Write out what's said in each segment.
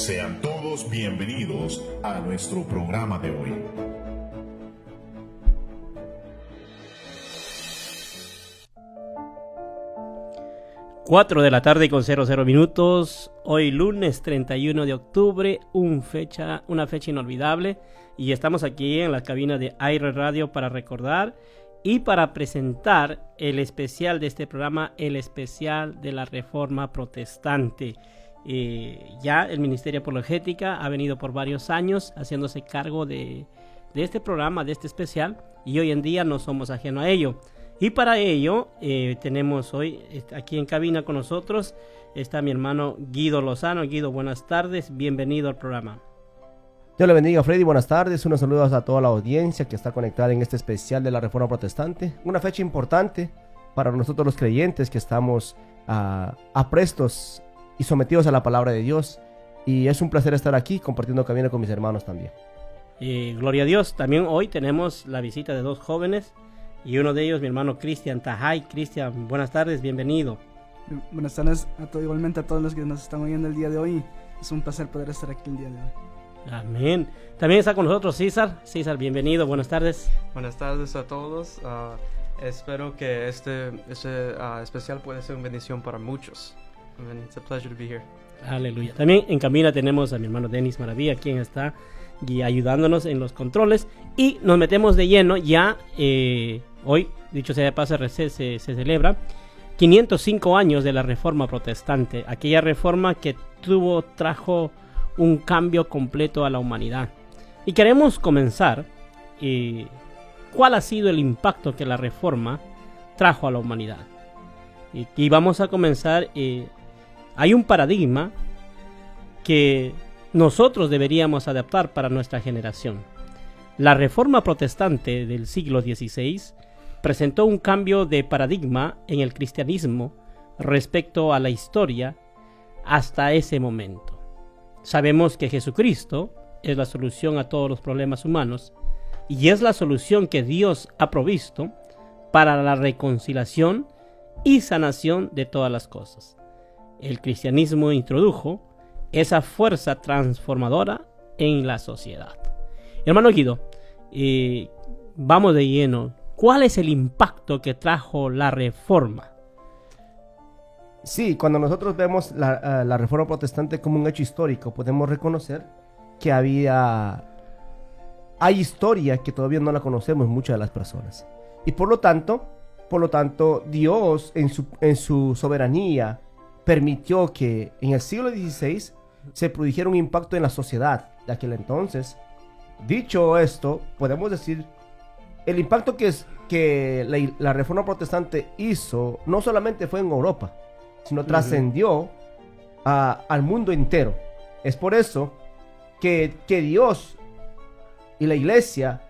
Sean todos bienvenidos a nuestro programa de hoy. 4 de la tarde con 00 minutos. Hoy lunes 31 de octubre, fecha, una fecha inolvidable. Y estamos aquí en la cabina de Aire Radio para recordar y para presentar el especial de este programa, el especial de la Reforma Protestante. Eh, ya el Ministerio Apologética ha venido por varios años haciéndose cargo de, de este programa, de este especial, y hoy en día no somos ajenos a ello. Y para ello eh, tenemos hoy aquí en cabina con nosotros está mi hermano Guido Lozano. Guido, buenas tardes, bienvenido al programa. Dios le bendiga Freddy, buenas tardes, unos saludos a toda la audiencia que está conectada en este especial de la Reforma Protestante. Una fecha importante para nosotros los creyentes que estamos uh, aprestos y sometidos a la palabra de Dios. Y es un placer estar aquí compartiendo cabina con mis hermanos también. Eh, gloria a Dios, también hoy tenemos la visita de dos jóvenes y uno de ellos, mi hermano Cristian Tajay. Cristian, buenas tardes, bienvenido. Buenas tardes a todo, igualmente a todos los que nos están oyendo el día de hoy. Es un placer poder estar aquí el día de hoy. Amén. También está con nosotros César. César, bienvenido, buenas tardes. Buenas tardes a todos. Uh, espero que este, este uh, especial pueda ser una bendición para muchos. Amen. It's a pleasure to be here. Aleluya. También en cabina tenemos a mi hermano Denis Maravilla, quien está y ayudándonos en los controles. Y nos metemos de lleno ya eh, Hoy, dicho sea de paso, se, se, celebra 505 años de la Reforma Protestante, aquella reforma que tuvo, trajo un cambio completo a la humanidad. Y queremos comenzar, eh, ¿cuál ha sido el impacto que la Reforma trajo a la humanidad? Y, vamos a comenzar, eh, hay un paradigma que nosotros deberíamos adaptar para nuestra generación. La Reforma Protestante del siglo XVI presentó un cambio de paradigma en el cristianismo respecto a la historia hasta ese momento. Sabemos que Jesucristo es la solución a todos los problemas humanos y es la solución que Dios ha provisto para la reconciliación y sanación de todas las cosas. El cristianismo introdujo esa fuerza transformadora en la sociedad. Hermano Guido, eh, vamos de lleno. ¿Cuál es el impacto que trajo la reforma? Sí, cuando nosotros vemos la, eh, reforma protestante como un hecho histórico, podemos reconocer que había... Hay historia que todavía no la conocemos muchas de las personas. Y por lo tanto, por lo tanto, Dios en su, en su soberanía permitió que en el siglo XVI se produjera un impacto en la sociedad de aquel entonces. Dicho esto, podemos decir el impacto que, es, que la, reforma protestante hizo no solamente fue en Europa, sino trascendió al mundo entero. Es por eso que, que Dios y la iglesia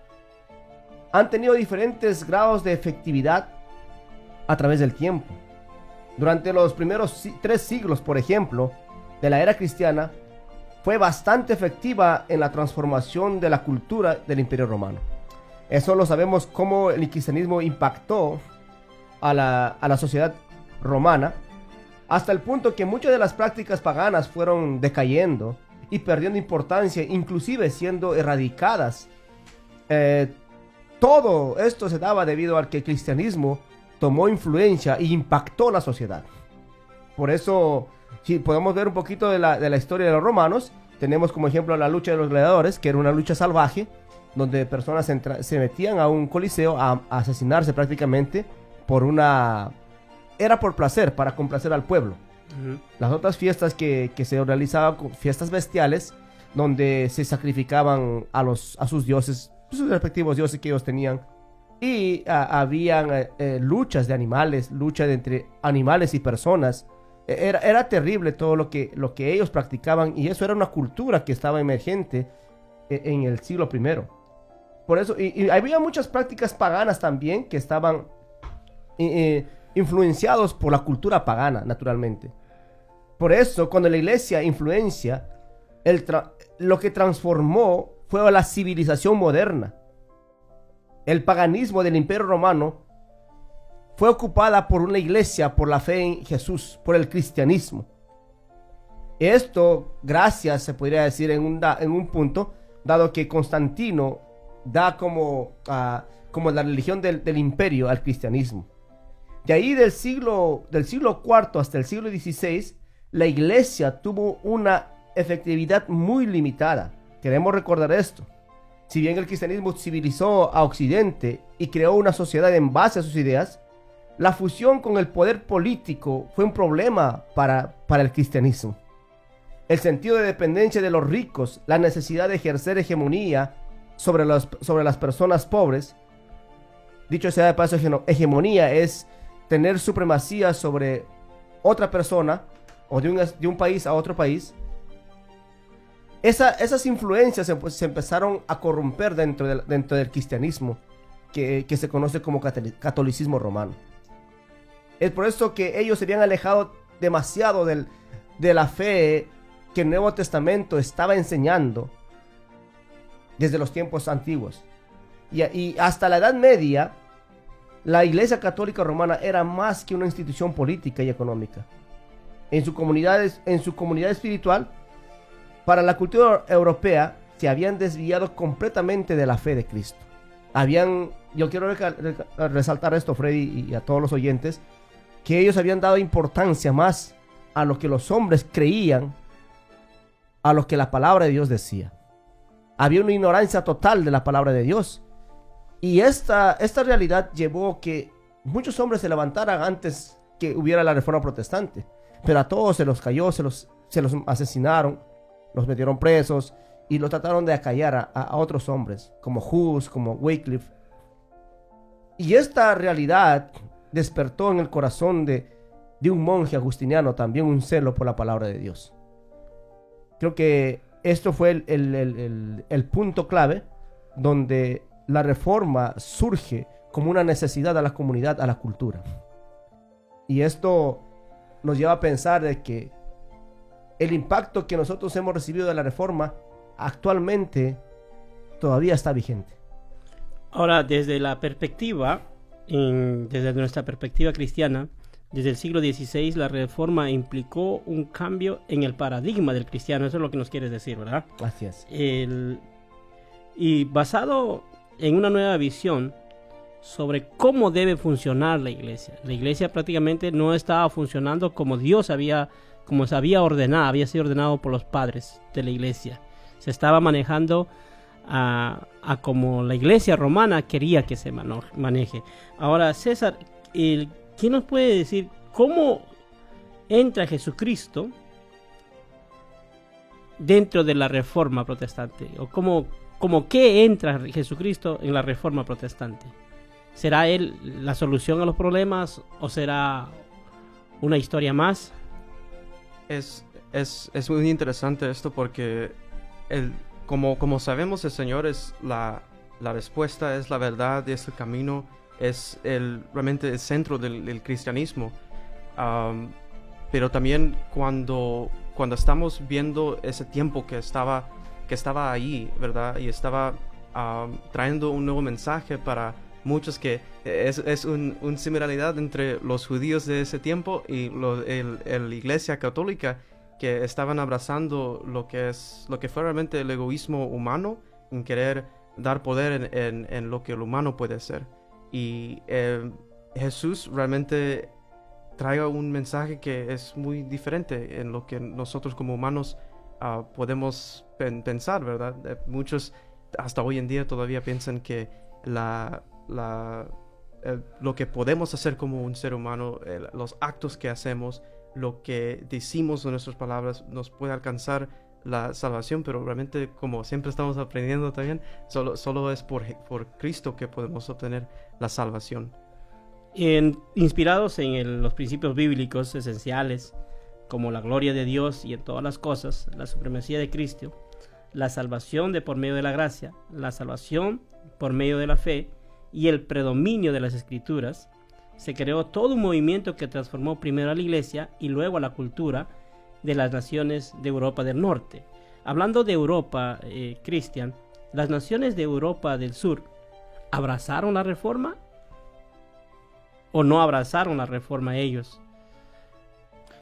han tenido diferentes grados de efectividad a través del tiempo. Durante los primeros tres siglos, por ejemplo, de la era cristiana, fue bastante efectiva en la transformación de la cultura del imperio romano. Eso lo sabemos cómo el cristianismo impactó a la, sociedad romana, hasta el punto que muchas de las prácticas paganas fueron decayendo y perdiendo importancia, inclusive siendo erradicadas. Eh, todo esto se daba debido al que el cristianismo tomó influencia e impactó la sociedad. Por eso, si podemos ver un poquito de la, de la historia de los romanos, tenemos como ejemplo la lucha de los gladiadores, que era una lucha salvaje, donde personas se, metían a un coliseo a, asesinarse prácticamente por una... Era por placer, para complacer al pueblo. Las otras fiestas que, se realizaban, fiestas bestiales, donde se sacrificaban a, los, a sus dioses, sus respectivos dioses que ellos tenían. Y habían eh, eh, luchas de animales, lucha entre animales y personas. E, era, era, terrible todo lo que, lo que ellos practicaban y eso era una cultura que estaba emergente e, en el siglo primero. Por eso, y, había muchas prácticas paganas también que estaban influenciados por la cultura pagana, naturalmente. Por eso, cuando la iglesia influencia, lo que transformó fue la civilización moderna. El paganismo del imperio romano fue ocupada por una iglesia, por la fe en Jesús, por el cristianismo. Esto, gracias, se podría decir en un, en un punto, dado que Constantino da como, ah, como la religión del, del imperio al cristianismo. De ahí del siglo, del siglo IV hasta el siglo XVI, la iglesia tuvo una efectividad muy limitada. Queremos recordar esto. Si bien el cristianismo civilizó a Occidente y creó una sociedad en base a sus ideas, la fusión con el poder político fue un problema para, para el cristianismo. El sentido de dependencia de los ricos, la necesidad de ejercer hegemonía sobre, los- sobre las personas pobres, dicho sea de paso, hege- hegemonía es tener supremacía sobre otra persona o de un, de un país a otro país. Esa- esas influencias se, empezaron a corromper dentro del, dentro del cristianismo, que, que se conoce como catoli- catolicismo romano. Es por eso que ellos se habían alejado demasiado del- de la fe que el Nuevo Testamento estaba enseñando desde los tiempos antiguos. Y, y hasta la Edad Media, la Iglesia Católica Romana era más que una institución política y económica. En su comunidad, en su comunidad espiritual, para la cultura europea, se habían desviado completamente de la fe de Cristo. Habían, yo quiero resaltar esto, Freddy, y a todos los oyentes, que ellos habían dado importancia más a lo que los hombres creían, a lo que la palabra de Dios decía. Había una ignorancia total de la palabra de Dios. Y esta, esta realidad llevó que muchos hombres se levantaran antes que hubiera la reforma protestante. Pero a todos se los cayó, se los, se los asesinaron, los metieron presos y los trataron de acallar a, otros hombres, como Hus, como Wycliffe. Y esta realidad despertó en el corazón de, de un monje agustiniano también un celo por la palabra de Dios. Creo que esto fue el, el- el- el- el punto clave donde la reforma surge como una necesidad a la comunidad, a la cultura. Y esto nos lleva a pensar de que el impacto que nosotros hemos recibido de la reforma actualmente todavía está vigente. Ahora, desde la perspectiva, en- desde nuestra perspectiva cristiana, desde el siglo XVI la reforma implicó un cambio en el paradigma del cristiano, eso es lo que nos quieres decir, ¿verdad? Así es. El- y basado en una nueva visión sobre cómo debe funcionar la iglesia. La iglesia prácticamente no estaba funcionando como Dios había, como se había ordenado, había sido ordenado por los padres de la iglesia. Se estaba manejando a, como la iglesia romana quería que se maneje. Ahora, César, ¿quién nos puede decir cómo entra Jesucristo dentro de la reforma protestante? ¿O cómo, cómo qué entra Jesucristo en la reforma protestante? ¿Será él la solución a los problemas o será una historia más? Es, es, es muy interesante esto porque el, como, como sabemos el Señor es la, la respuesta, es la verdad, es el camino, es el, realmente el centro del, cristianismo. Pero también cuando, cuando estamos viendo ese tiempo que estaba, que estaba ahí, ¿verdad? Y estaba trayendo un nuevo mensaje para muchos que es, es un, un similaridad entre los judíos de ese tiempo y la iglesia católica que estaban abrazando lo que es lo que fue realmente el egoísmo humano en querer dar poder en, en- lo que el humano puede ser y eh, Jesús realmente traiga un mensaje que es muy diferente en lo que nosotros como humanos ah, podemos pen- pensar, ¿verdad? Eh, muchos hasta hoy en día todavía piensan que la, lo que podemos hacer como un ser humano, los actos que hacemos, lo que decimos en nuestras palabras nos puede alcanzar la salvación, pero realmente como siempre estamos aprendiendo también, solo, solo es por, por Cristo que podemos obtener la salvación. Inspirados en los principios bíblicos esenciales, como la gloria de Dios y en todas las cosas, la supremacía de Cristo, la salvación de por medio de la gracia, la salvación por medio de la fe y el predominio de las escrituras, se creó todo un movimiento que transformó primero a la iglesia y luego a la cultura de las naciones de Europa del Norte. Hablando de Europa, eh, Cristian, las naciones de Europa del Sur abrazaron la reforma o no abrazaron la reforma ellos.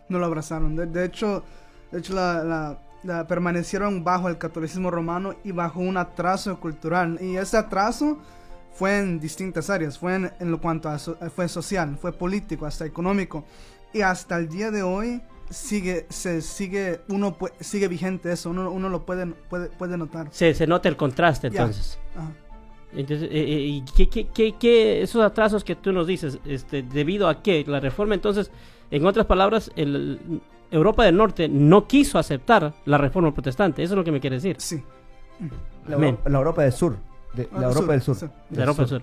no lo abrazaron. De, hecho, De hecho, la, la- la- permanecieron bajo el catolicismo romano y bajo un atraso cultural. Y ese atraso fue en distintas áreas. Fue en, en lo cuanto a so- fue social, fue político, hasta económico. Y hasta el día de hoy sigue, se sigue, uno pue- sigue vigente eso. Uno, uno lo puede, puede, puede notar. Se, se nota el contraste entonces. Ajá. Entonces, eh, eh, ¿y qué, qué- qué- qué- esos atrasos que tú nos dices, este, debido a qué? La reforma, entonces, en otras palabras, el, Europa del Norte no quiso aceptar la reforma protestante. Eso es lo que me quiere decir. Sí. La. Euro- la Europa del Sur. De- Ah, la Europa sur, del Sur. De Europa del Sur.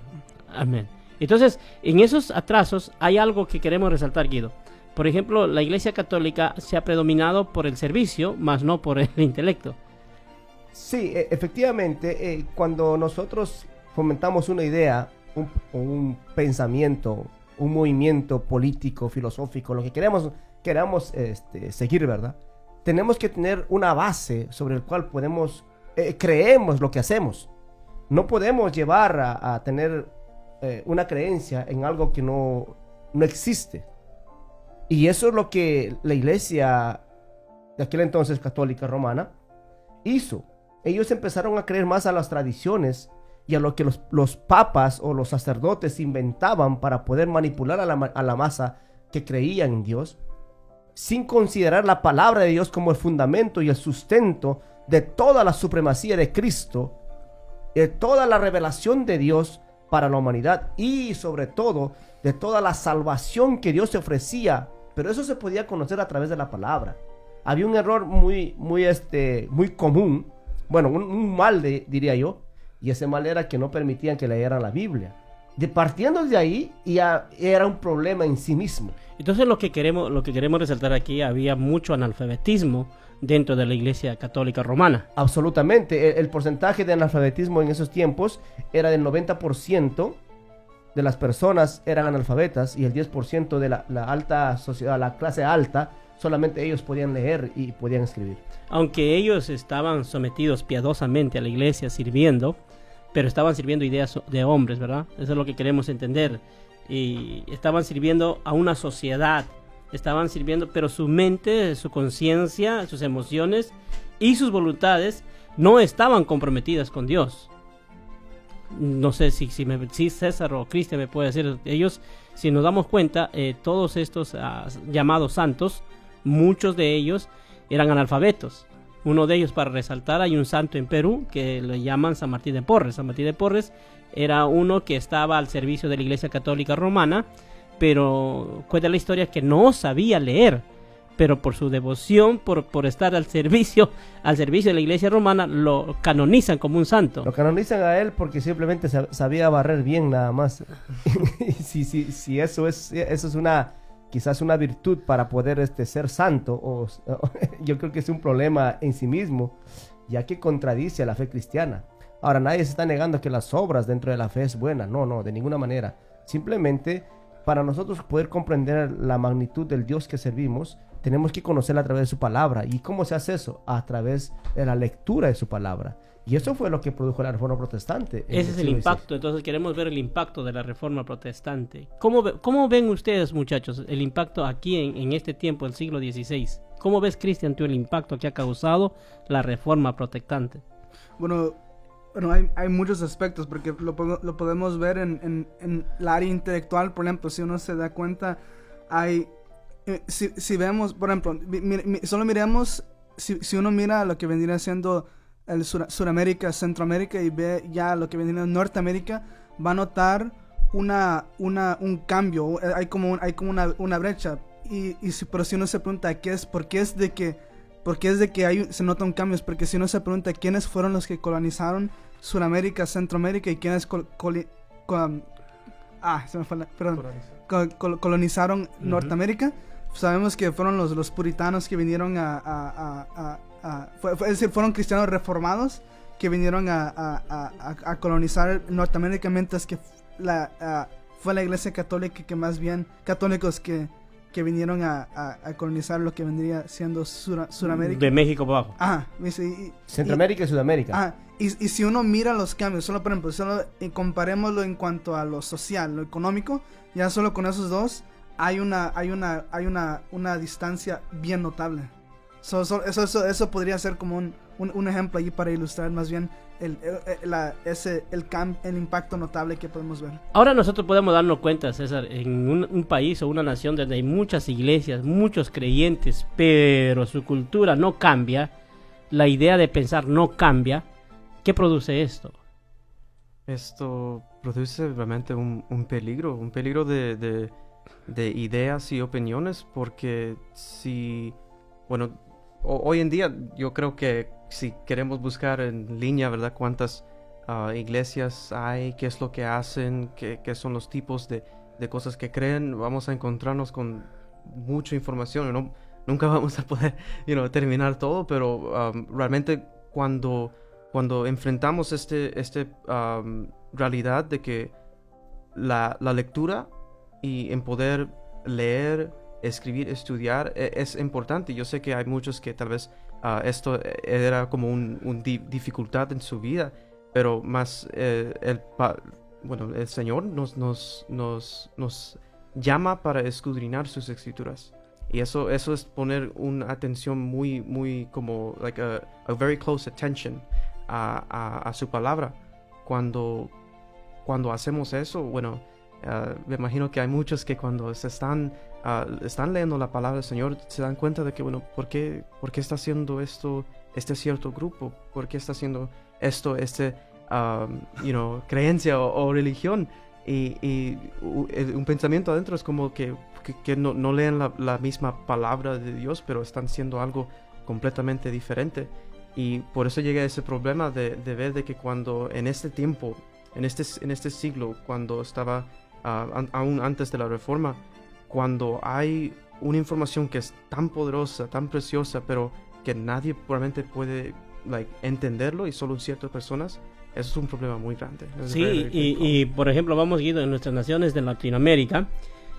Amén. Entonces, en esos atrasos hay algo que queremos resaltar, Guido. Por ejemplo, la Iglesia Católica se ha predominado por el servicio, más no por el intelecto. Sí, e- efectivamente, eh, cuando nosotros fomentamos una idea, un, un pensamiento, un movimiento político, filosófico, lo que queremos, queramos este, seguir, ¿verdad? Tenemos que tener una base sobre el cual podemos, eh, creemos lo que hacemos. No podemos llevar a, tener eh, una creencia en algo que no, no existe. Y eso es lo que la iglesia de aquel entonces católica romana hizo. Ellos empezaron a creer más a las tradiciones y a lo que los, los papas o los sacerdotes inventaban para poder manipular a la, a la masa que creían en Dios, sin considerar la palabra de Dios como el fundamento y el sustento de toda la supremacía de Cristo, de toda la revelación de Dios para la humanidad y sobre todo de toda la salvación que Dios te ofrecía. Pero eso se podía conocer a través de la palabra. Había un error muy, muy, este, muy común, bueno, un, un mal de- diría yo, y ese mal era que no permitían que leyeran la Biblia. De partiendo de ahí ya era un problema en sí mismo. Entonces lo que queremos, lo que queremos resaltar aquí, había mucho analfabetismo dentro de la Iglesia Católica Romana. Absolutamente. El, el porcentaje de analfabetismo en esos tiempos era del 90% de las personas eran analfabetas y el 10% de la, la alta sociedad, la clase alta, solamente ellos podían leer y podían escribir. Aunque ellos estaban sometidos piadosamente a la iglesia sirviendo, pero estaban sirviendo ideas de hombres, ¿verdad? Eso es lo que queremos entender. Y estaban sirviendo a una sociedad, estaban sirviendo, pero su mente, su conciencia, sus emociones y sus voluntades no estaban comprometidas con Dios. No sé si, si, César o Cristian me puede decir, ellos, si nos damos cuenta, eh, todos estos ah, llamados santos, muchos de ellos eran analfabetos. Uno de ellos, para resaltar, hay un santo en Perú que le llaman San Martín de Porres. San Martín de Porres era uno que estaba al servicio de la Iglesia Católica Romana, pero cuenta la historia que no sabía leer, pero por su devoción, por, por estar al servicio, al servicio de la Iglesia Romana, lo canonizan como un santo. Lo canonizan a él porque simplemente sa- sabía barrer bien nada más. Si, si, si eso es, eso es una, quizás una virtud para poder este, ser santo, o, yo creo que es un problema en sí mismo, ya que contradice a la fe cristiana. Ahora, nadie se está negando que las obras dentro de la fe es buena. No, no, de ninguna manera. Simplemente, para nosotros poder comprender la magnitud del Dios que servimos, tenemos que conocerla a través de su palabra. ¿Y cómo se hace eso? A través de la lectura de su palabra. Y eso fue lo que produjo la reforma protestante. Ese es el impacto, entonces queremos ver el impacto de la reforma protestante. ¿Cómo, ve- cómo ven ustedes, muchachos, el impacto aquí en, en este tiempo, el siglo XVI? ¿Cómo ves, Cristian, tú el impacto que ha causado la reforma protestante? Bueno, bueno hay, hay muchos aspectos porque lo, lo podemos ver en, en, en la área intelectual, por ejemplo, si uno se da cuenta, hay, eh, si, si vemos, por ejemplo, mi- mi- solo miremos, si, si uno mira lo que vendría siendo el Sur- Suramérica, Centroamérica y ve ya lo que vendría siendo Norteamérica, va a notar una, una, un cambio, eh, hay como, un- hay como una, una brecha. Y, y si, pero si uno se pregunta qué es, por qué es de que porque es de que hay, se nota un cambio, es porque si uno se pregunta quiénes fueron los que colonizaron Sudamérica, Centroamérica y quiénes col- coli- col- ah, se me fue la- perdón, col- col- colonizaron Norteamérica, sabemos que fueron los, los puritanos que vinieron a, a- a- a- a- fue- fue- es decir, fueron cristianos reformados que vinieron a, a- a- a- a colonizar Norteamérica, mientras que la, ah, fue la iglesia católica que más bien, católicos que, que vinieron a, a- a colonizar lo que vendría siendo Suramérica. De México para abajo. Ajá, y, si- y- Centroamérica y Sudamérica. ajá, y, y si uno mira los cambios, solo por ejemplo, solo eh, comparémoslo en cuanto a lo social, lo económico, ya solo con esos dos hay una, hay una, hay una, una distancia bien notable. So- so- eso, eso, eso podría ser como un, un, un ejemplo allí para ilustrar más bien el, el, el- la- ese, el, cam- el impacto notable que podemos ver. Ahora nosotros podemos darnos cuenta, César, en un, un país o una nación donde hay muchas iglesias, muchos creyentes, pero su cultura no cambia, la idea de pensar no cambia, ¿qué produce esto? Esto produce realmente un, peligro, un peligro de, de- de ideas y opiniones, porque si, bueno, ho- hoy en día yo creo que si queremos buscar en línea, ¿verdad? Cuántas ah, iglesias hay, qué es lo que hacen, qué, son los tipos de, cosas que creen, vamos a encontrarnos con mucha información. ¿no? Nunca vamos a poder you terminar todo, pero um, realmente cuando, cuando enfrentamos este, este um, realidad de que la, la lectura y en poder leer, escribir, estudiar e- es importante. Yo sé que hay muchos que tal vez ah, esto eh, era como un, un di- dificultad en su vida, pero más eh, el, bueno, el Señor nos, nos, nos, nos llama para escudriñar sus escrituras. Y eso, eso es poner una atención muy, muy como, like a, a very close attention a, su palabra. Cuando, cuando hacemos eso, bueno, ah, me imagino que hay muchos que cuando se están, ah, están leyendo la palabra del Señor se dan cuenta de que, bueno, ¿por qué, por qué está haciendo esto este cierto grupo? ¿Por qué está haciendo esto este, um, you know, creencia o, religión? Y, y un pensamiento adentro es como que, que, no, leen la, la misma palabra de Dios, pero están haciendo algo completamente diferente. Y por eso llega ese problema de, de ver de que cuando en este tiempo, en este, en este siglo, cuando estaba ah, an- aún antes de la reforma, cuando hay una información que es tan poderosa, tan preciosa, pero que nadie probablemente puede like, entenderlo y solo ciertas personas, eso es un problema muy grande. Sí, y, y, por ejemplo, vamos Guido, en nuestras naciones de Latinoamérica,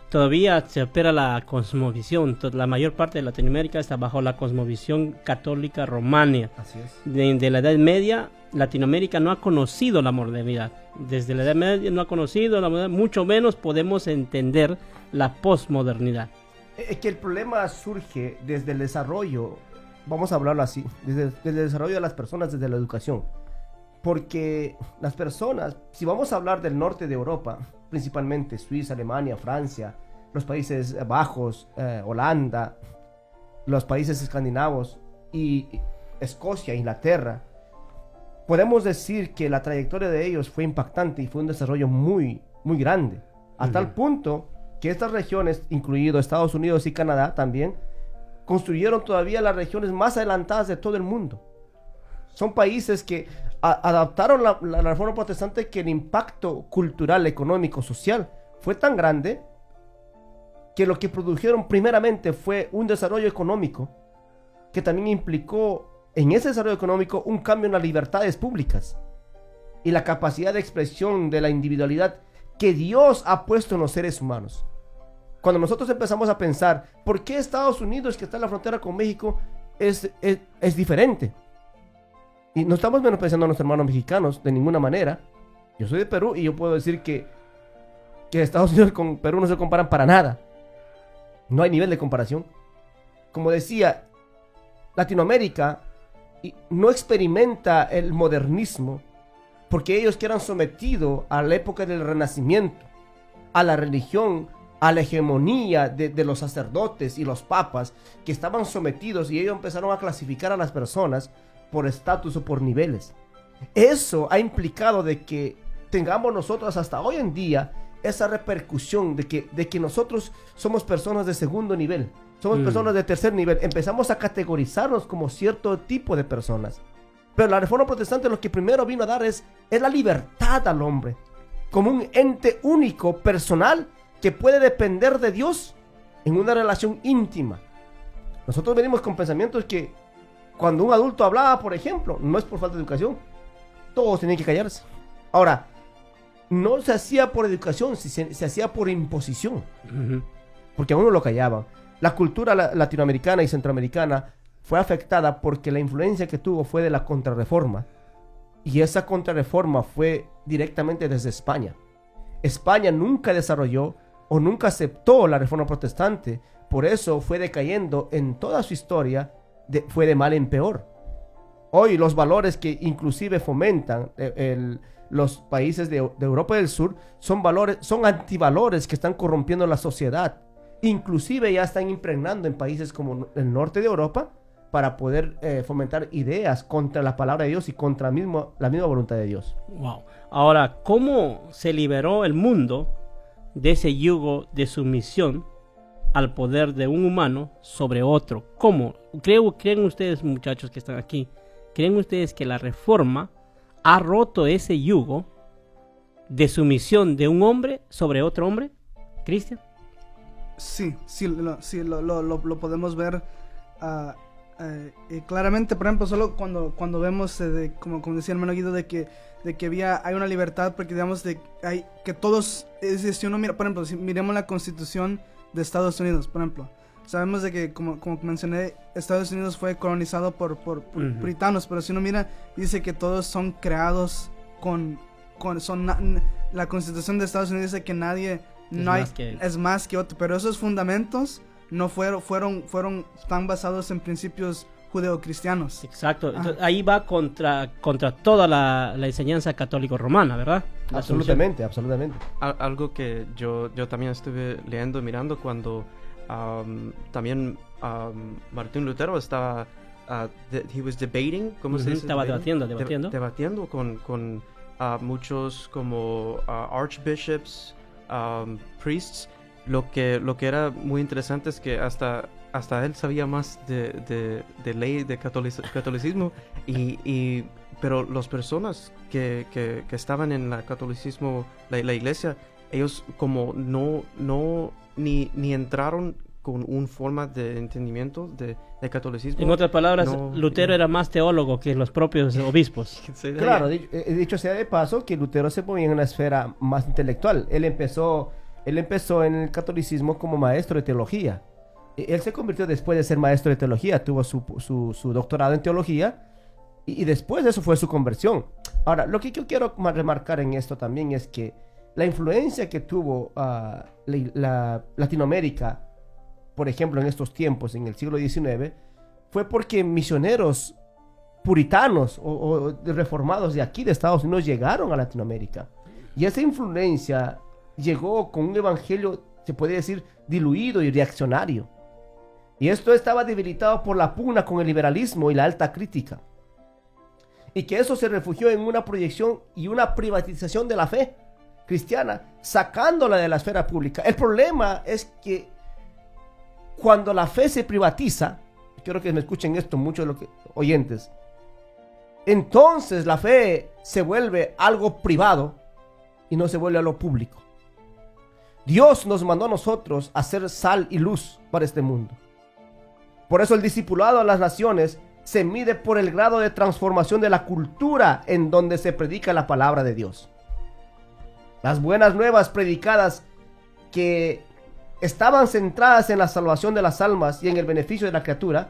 todavía se opera la cosmovisión. La mayor parte de Latinoamérica está bajo la cosmovisión católica romana. Así es. De, de la Edad Media, Latinoamérica no ha conocido la modernidad. Desde la Edad Media no ha conocido la modernidad, mucho menos podemos entender la posmodernidad. Es que el problema surge desde el desarrollo, vamos a hablarlo así, desde, desde el desarrollo de las personas, desde la educación. Porque las personas, si vamos a hablar del norte de Europa, principalmente Suiza, Alemania, Francia, los Países Bajos, eh, Holanda, los países escandinavos y Escocia, Inglaterra, podemos decir que la trayectoria de ellos fue impactante y fue un desarrollo muy, muy grande. A tal punto que estas regiones, incluido Estados Unidos y Canadá también, construyeron todavía las regiones más adelantadas de todo el mundo. Son países que adaptaron la, reforma protestante que el impacto cultural, económico, social fue tan grande que lo que produjeron primeramente fue un desarrollo económico que también implicó en ese desarrollo económico un cambio en las libertades públicas y la capacidad de expresión de la individualidad que Dios ha puesto en los seres humanos. Cuando nosotros empezamos a pensar, ¿por qué Estados Unidos, que está en la frontera con México, es, es diferente? Y no estamos menospreciando a nuestros hermanos mexicanos de ninguna manera. Yo soy de Perú y yo puedo decir que, que Estados Unidos con Perú no se comparan para nada. No hay nivel de comparación. Como decía, Latinoamérica no experimenta el modernismo porque ellos que eran sometidos a la época del renacimiento, a la religión, a la hegemonía de los sacerdotes y los papas que estaban sometidos y ellos empezaron a clasificar a las personas por estatus o por niveles. Eso ha implicado de que tengamos nosotros hasta hoy en día esa repercusión de que, de que nosotros somos personas de segundo nivel, somos Mm. personas de tercer nivel, empezamos a categorizarnos como cierto tipo de personas. Pero la reforma protestante lo que primero vino a dar es, es la libertad al hombre, como un ente único, personal, que puede depender de Dios en una relación íntima. Nosotros venimos con pensamientos que cuando un adulto hablaba, por ejemplo, no es por falta de educación, todos tenían que callarse. Ahora, no se hacía por educación, se, se- hacía por imposición, porque a uno lo callaban. La cultura la- latinoamericana y centroamericana fue afectada porque la influencia que tuvo fue de la contrarreforma. Y esa contrarreforma fue directamente desde España. España nunca desarrolló o nunca aceptó la reforma protestante. Por eso fue decayendo en toda su historia fue de mal en peor. Hoy los valores que inclusive fomentan eh, los países de, Europa del Sur son valores, son antivalores que están corrompiendo la sociedad. Inclusive ya están impregnando en países como el norte de Europa para poder eh, fomentar ideas contra la palabra de Dios y contra la misma voluntad de Dios. Wow. Ahora, ¿cómo se liberó el mundo de ese yugo de sumisión al poder de un humano sobre otro? ¿Cómo? Creo, ¿Creen ustedes, muchachos que están aquí, creen ustedes que la reforma ha roto ese yugo de sumisión de un hombre sobre otro hombre? Cristian. Sí, sí, lo, sí, lo, podemos ver ah, eh, eh, claramente, por ejemplo, solo cuando, cuando vemos, eh, como, como decía el hermano Guido, de que, de que había, hay una libertad, porque digamos, de, hay, que todos, si uno mira, por ejemplo, si miremos la constitución de Estados Unidos, por ejemplo, sabemos de que, como, como mencioné, Estados Unidos fue colonizado por, por, britanos, pero si uno mira, dice que todos son creados con, con son, na- la constitución de Estados Unidos dice que nadie, Es no hay, más que él. es más que otro, pero esos fundamentos no fueron, fueron, fueron, están basados en principios judeocristianos. Exacto. Ah. Entonces, ahí va contra, contra toda la, la enseñanza católico-romana, ¿verdad? La. Absolutamente, absolutamente. Al- algo que yo, yo también estuve leyendo mirando cuando am, también am, Martín Lutero estaba de- he was debating ¿cómo se Ujú, dice? estaba Debating? debatiendo, De- debatiendo. debatiendo con, con ah, muchos como ah, archbishops am, priests lo que lo que era muy interesante es que hasta hasta él sabía más de, de- de ley de catolic- catolicismo y, y- pero las personas que, que- que estaban en el catolicismo, la, la iglesia, ellos como no, no ni, ni entraron con una forma de entendimiento de, de catolicismo. En otras palabras, No, Lutero no. era más teólogo que los propios obispos. Claro, di- eh, dicho sea de paso que Lutero se movía en una esfera más intelectual. Él empezó, él empezó en el catolicismo como maestro de teología. E- Él se convirtió después de ser maestro de teología, tuvo su, su- su doctorado en teología y, después de eso fue su conversión. Ahora, lo que yo quiero ma- remarcar en esto también es que la influencia que tuvo ah, la, la Latinoamérica, por ejemplo, en estos tiempos, en el siglo XIX, fue porque misioneros puritanos o, o reformados de aquí de Estados Unidos llegaron a Latinoamérica. Y esa influencia llegó con un evangelio, se puede decir, diluido y reaccionario. Y esto estaba debilitado por la pugna con el liberalismo y la alta crítica. Y que eso se refugió en una proyección y una privatización de la fe cristiana, sacándola de la esfera pública. El problema es que cuando la fe se privatiza, quiero que me escuchen esto muchos oyentes, entonces la fe se vuelve algo privado y no se vuelve a lo público. Dios nos mandó a nosotros a ser sal y luz para este mundo. Por eso el discipulado a las naciones se mide por el grado de transformación de la cultura en donde se predica la palabra de Dios. Las buenas nuevas predicadas que estaban centradas en la salvación de las almas y en el beneficio de la criatura,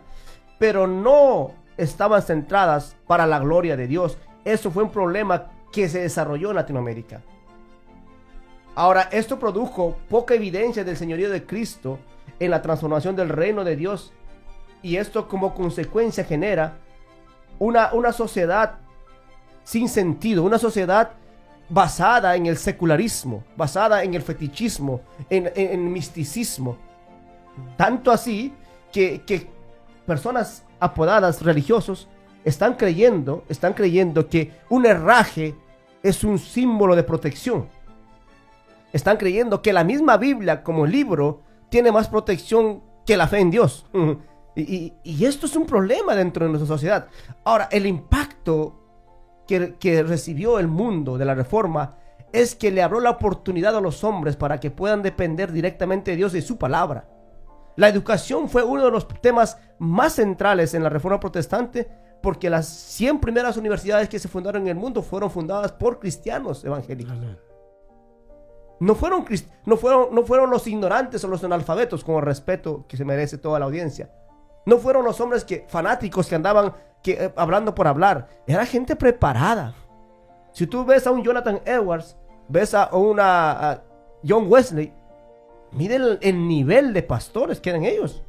pero no estaban centradas para la gloria de Dios. Eso fue un problema que se desarrolló en Latinoamérica. Ahora, esto produjo poca evidencia del señorío de Cristo en la transformación del reino de Dios. Y esto como consecuencia genera una, una sociedad sin sentido, una sociedad basada en el secularismo, basada en el fetichismo, en, en- misticismo. Tanto así que, que personas apodadas religiosos están creyendo, están creyendo que un herraje es un símbolo de protección. Están creyendo que la misma Biblia como libro tiene más protección que la fe en Dios. Y, y- y esto es un problema dentro de nuestra sociedad. Ahora, el impacto que, que recibió el mundo de la reforma es que le abrió la oportunidad a los hombres para que puedan depender directamente de Dios y de su palabra. La educación fue uno de los temas más centrales en la reforma protestante porque las 100 primeras universidades que se fundaron en el mundo fueron fundadas por cristianos evangélicos. No fueron, crist- no, fueron, no fueron los ignorantes o los analfabetos, con el respeto que se merece toda la audiencia. No fueron los hombres que, fanáticos que andaban que, eh, hablando por hablar. Era gente preparada. Si tú ves a un Jonathan Edwards, ves a una John Wesley, miren el, el nivel de pastores que eran ellos.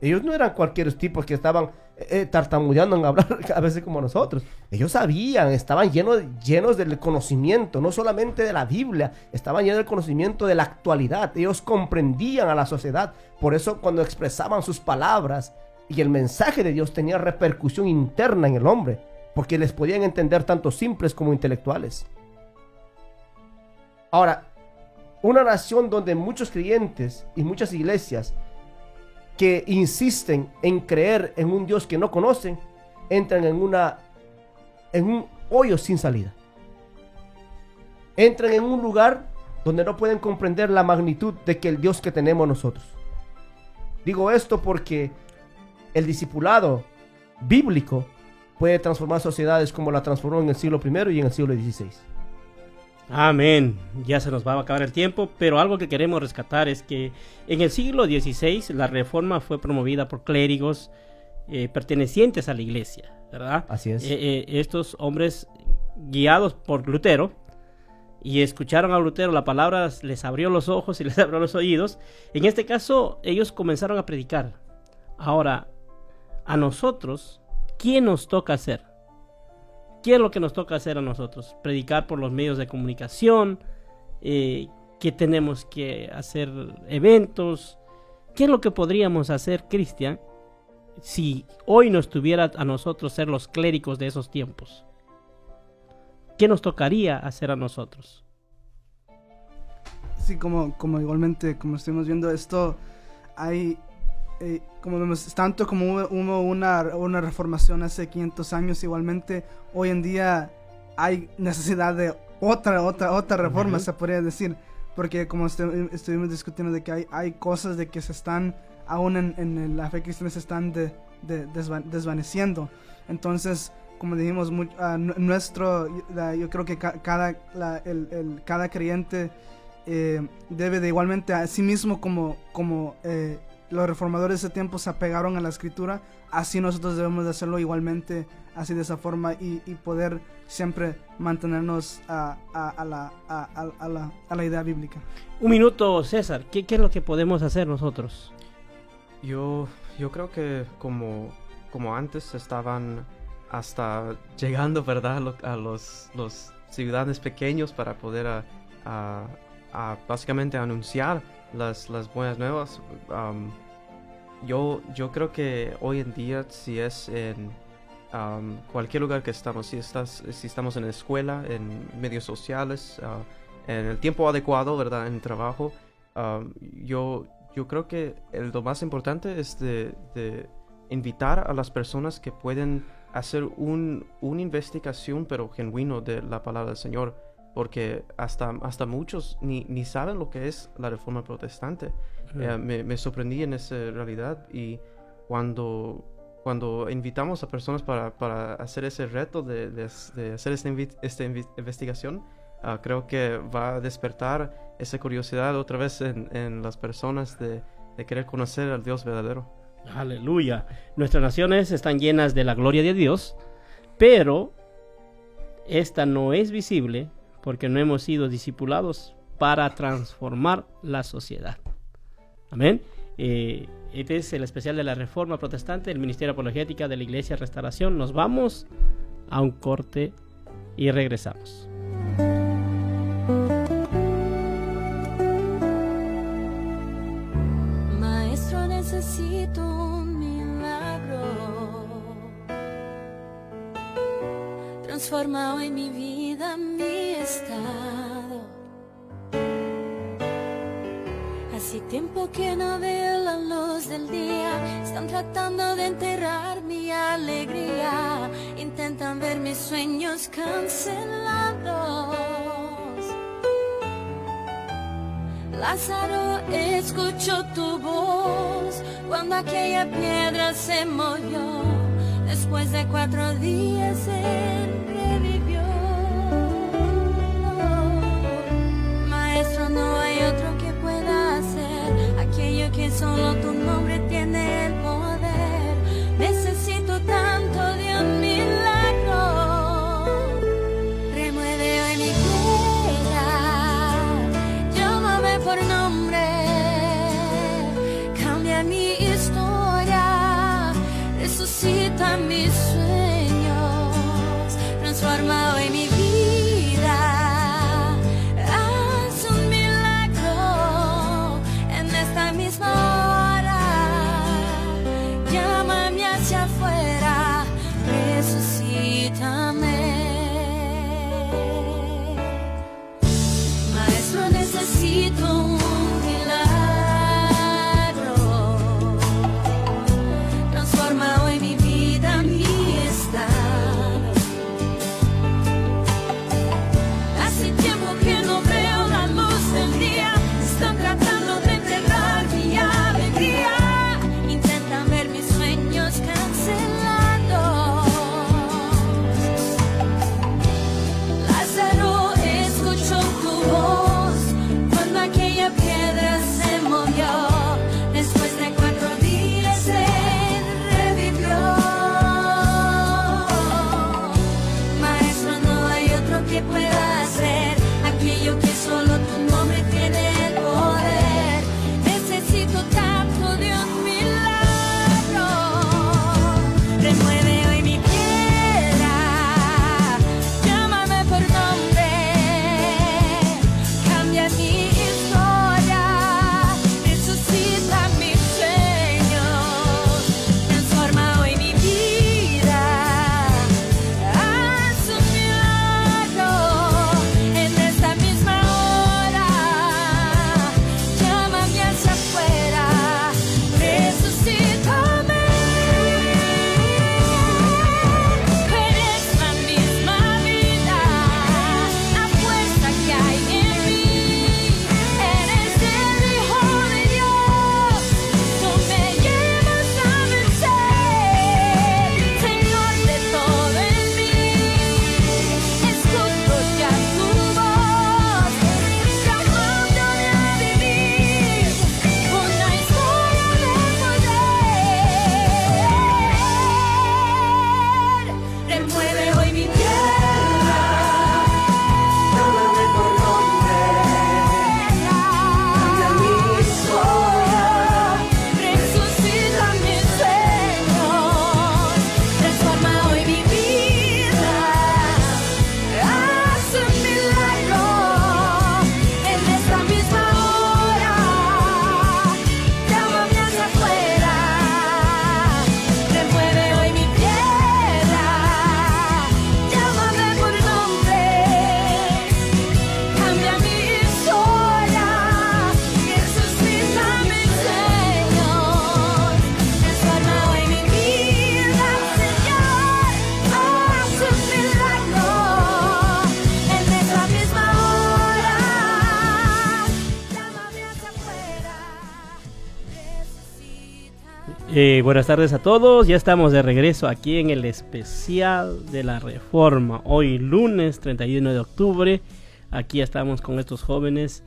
Ellos no eran cualquier tipos que estaban eh, tartamudeando en hablar a veces como nosotros. Ellos sabían, estaban llenos, llenos del conocimiento, no solamente de la Biblia, estaban llenos del conocimiento de la actualidad. Ellos comprendían a la sociedad. Por eso cuando expresaban sus palabras y el mensaje de Dios tenía repercusión interna en el hombre, porque les podían entender tanto simples como intelectuales. Ahora, una nación donde muchos creyentes y muchas iglesias que insisten en creer en un Dios que no conocen, entran en una en un hoyo sin salida. Entran en un lugar donde no pueden comprender la magnitud de que el Dios que tenemos nosotros. Digo esto porque el discipulado bíblico puede transformar sociedades como la transformó en el siglo I y en el siglo XVI. Amén. Ya se nos va a acabar el tiempo, pero algo que queremos rescatar es que en el siglo XVI la reforma fue promovida por clérigos eh, pertenecientes a la iglesia, ¿verdad? Así es. Eh, eh, estos hombres guiados por Lutero y escucharon a Lutero, la palabra les abrió los ojos y les abrió los oídos. En este caso, ellos comenzaron a predicar. Ahora, a nosotros, ¿quién nos toca hacer? ¿Qué es lo que nos toca hacer a nosotros? Predicar por los medios de comunicación, eh, ¿qué tenemos que hacer eventos. ¿Qué es lo que podríamos hacer, Cristian, si hoy nos tuviera a nosotros ser los clérigos de esos tiempos? ¿Qué nos tocaría hacer a nosotros? Sí, como, como igualmente, como estuvimos viendo esto, hay eh, como vemos, tanto como hubo, una, una, reformación hace 500 años, igualmente hoy en día hay necesidad de otra, otra, otra reforma, se podría decir, porque como estuvimos discutiendo de que hay, hay cosas de que se están, aún en, la fe cristiana se están de, desvaneciendo. Entonces, como dijimos, ah, nuestro, yo creo que cada, el, cada creyente eh, debe de igualmente a sí mismo como, como eh, los reformadores de ese tiempo se apegaron a la escritura, así nosotros debemos de hacerlo igualmente, así de esa forma y, poder siempre mantenernos a, la, idea bíblica. Un minuto, César, ¿qué, es lo que podemos hacer nosotros? Yo, yo creo que como, como antes estaban hasta llegando, ¿verdad?, a los, los ciudades pequeños para poder a, básicamente anunciar las, las buenas nuevas yo, yo creo que hoy en día, si es en cualquier lugar que estamos, si, estás, si estamos en la escuela, en medios sociales, ah, en el tiempo adecuado, ¿verdad? En el trabajo, yo, yo creo que el, lo más importante es de, de, invitar a las personas que pueden hacer un, una investigación, pero genuino, de la palabra del Señor. Porque hasta, hasta muchos ni, ni saben lo que es la reforma protestante. Eh, me, sorprendí en esa realidad y cuando, cuando invitamos a personas para, para hacer ese reto de, de, hacer esta, esta investigación, ah, creo que va a despertar esa curiosidad otra vez en, en las personas de, de querer conocer al Dios verdadero. Aleluya. Nuestras naciones están llenas de la gloria de Dios, pero esta no es visible porque no hemos sido discipulados para transformar la sociedad. Amén. Eh, este es el especial de la Reforma Protestante del Ministerio Apologética de la Iglesia Restauración. Nos vamos a un corte y regresamos. Maestro, necesito un milagro. Transforma hoy mi vida, Hace tiempo que no veo la luz del día, están tratando de enterrar mi alegría, intentan ver mis sueños cancelados. Lázaro, escucho tu voz cuando aquella piedra se movió. Después de cuatro días solo tu nombre Eh, buenas tardes a todos, ya estamos de regreso aquí en el especial de la Reforma. Hoy lunes 31 de octubre, aquí estamos con estos jóvenes,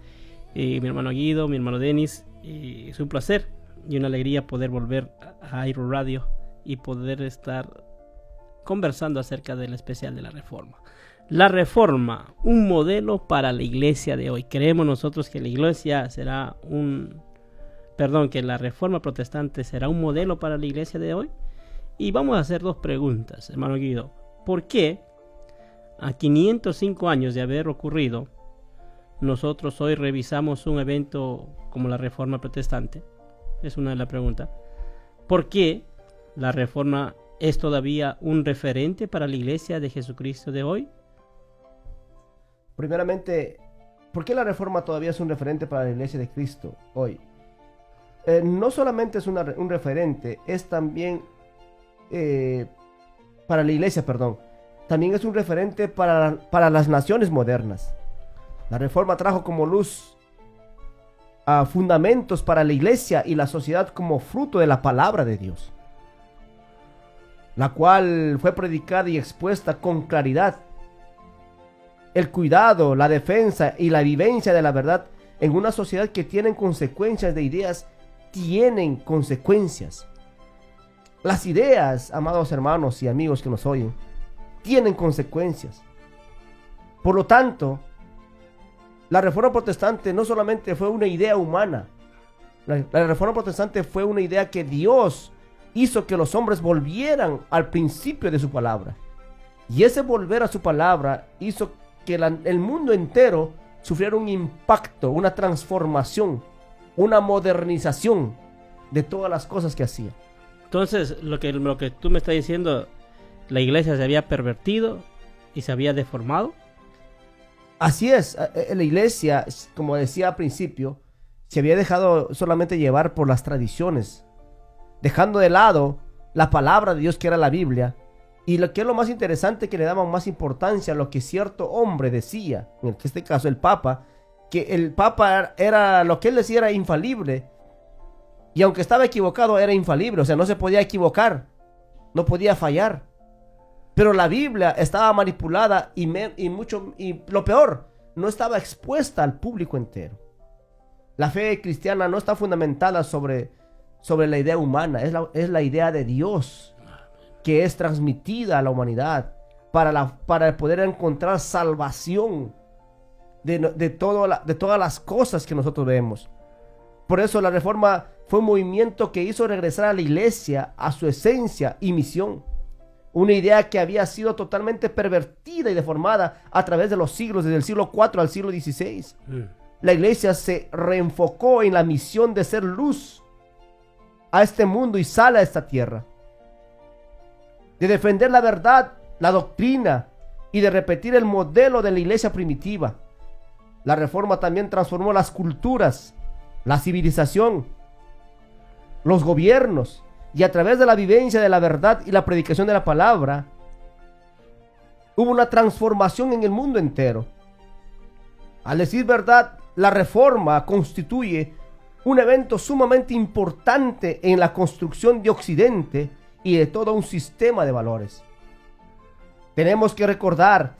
eh, mi hermano Guido, mi hermano Denis. eh, es un placer y una alegría poder volver a Airo Radio y poder estar conversando acerca del especial de la Reforma. La Reforma, un modelo para la iglesia de hoy. Creemos nosotros que la iglesia será un perdón, que la reforma protestante será un modelo para la iglesia de hoy? Y vamos a hacer dos preguntas, hermano Guido. ¿Por qué a 505 años de haber ocurrido, nosotros hoy revisamos un evento como la reforma protestante? Es una de las preguntas. ¿Por qué la reforma es todavía un referente para la iglesia de Jesucristo de hoy? Primeramente, ¿por qué la reforma todavía es un referente para la iglesia de Cristo hoy? Eh, no solamente es un referente, es también eh, para la iglesia, perdón. También es un referente para, para las naciones modernas. La reforma trajo como luz a fundamentos para la iglesia y la sociedad como fruto de la palabra de Dios, la cual fue predicada y expuesta con claridad el cuidado, la defensa y la vivencia de la verdad en una sociedad que tienen consecuencias de ideas, tienen consecuencias. Las ideas, amados hermanos y amigos que nos oyen, tienen consecuencias. Por lo tanto, la reforma protestante no solamente fue una idea humana, la, reforma protestante fue una idea que Dios hizo que los hombres volvieran al principio de su palabra. Y ese volver a su palabra hizo que el mundo entero sufriera un impacto, una transformación, una modernización de todas las cosas que hacía. Entonces, lo que, lo que tú me estás diciendo, la iglesia se había pervertido y se había deformado. Así es, eh, eh, la iglesia, como decía al principio, se había dejado solamente llevar por las tradiciones, dejando de lado la palabra de Dios que era la Biblia, y lo que es lo más interesante que le daban más importancia a lo que cierto hombre decía, en este caso el Papa, que el Papa era- lo que él decía era infalible, y aunque estaba equivocado era infalible, o sea, no se podía equivocar, no podía fallar. Pero la Biblia estaba manipulada y, me- y mucho y lo peor, no estaba expuesta al público entero. La fe cristiana no está fundamentada sobre, sobre la idea humana, es la, es la idea de Dios que es transmitida a la humanidad para, la, para poder encontrar salvación de, de, todo la- de todas las cosas que nosotros vemos. Por eso la reforma fue un movimiento que hizo regresar a la iglesia a su esencia y misión. Una idea que había sido totalmente pervertida y deformada a través de los siglos, desde el siglo IV al siglo XVI. La iglesia se reenfocó en la misión de ser luz a este mundo y sal a esta tierra. De defender la verdad, la doctrina y de repetir el modelo de la iglesia primitiva. La reforma también transformó las culturas, la civilización, los gobiernos y a través de la vivencia de la verdad y la predicación de la palabra, hubo una transformación en el mundo entero. Al decir verdad, la reforma constituye un evento sumamente importante en la construcción de Occidente y de todo un sistema de valores. Tenemos que recordar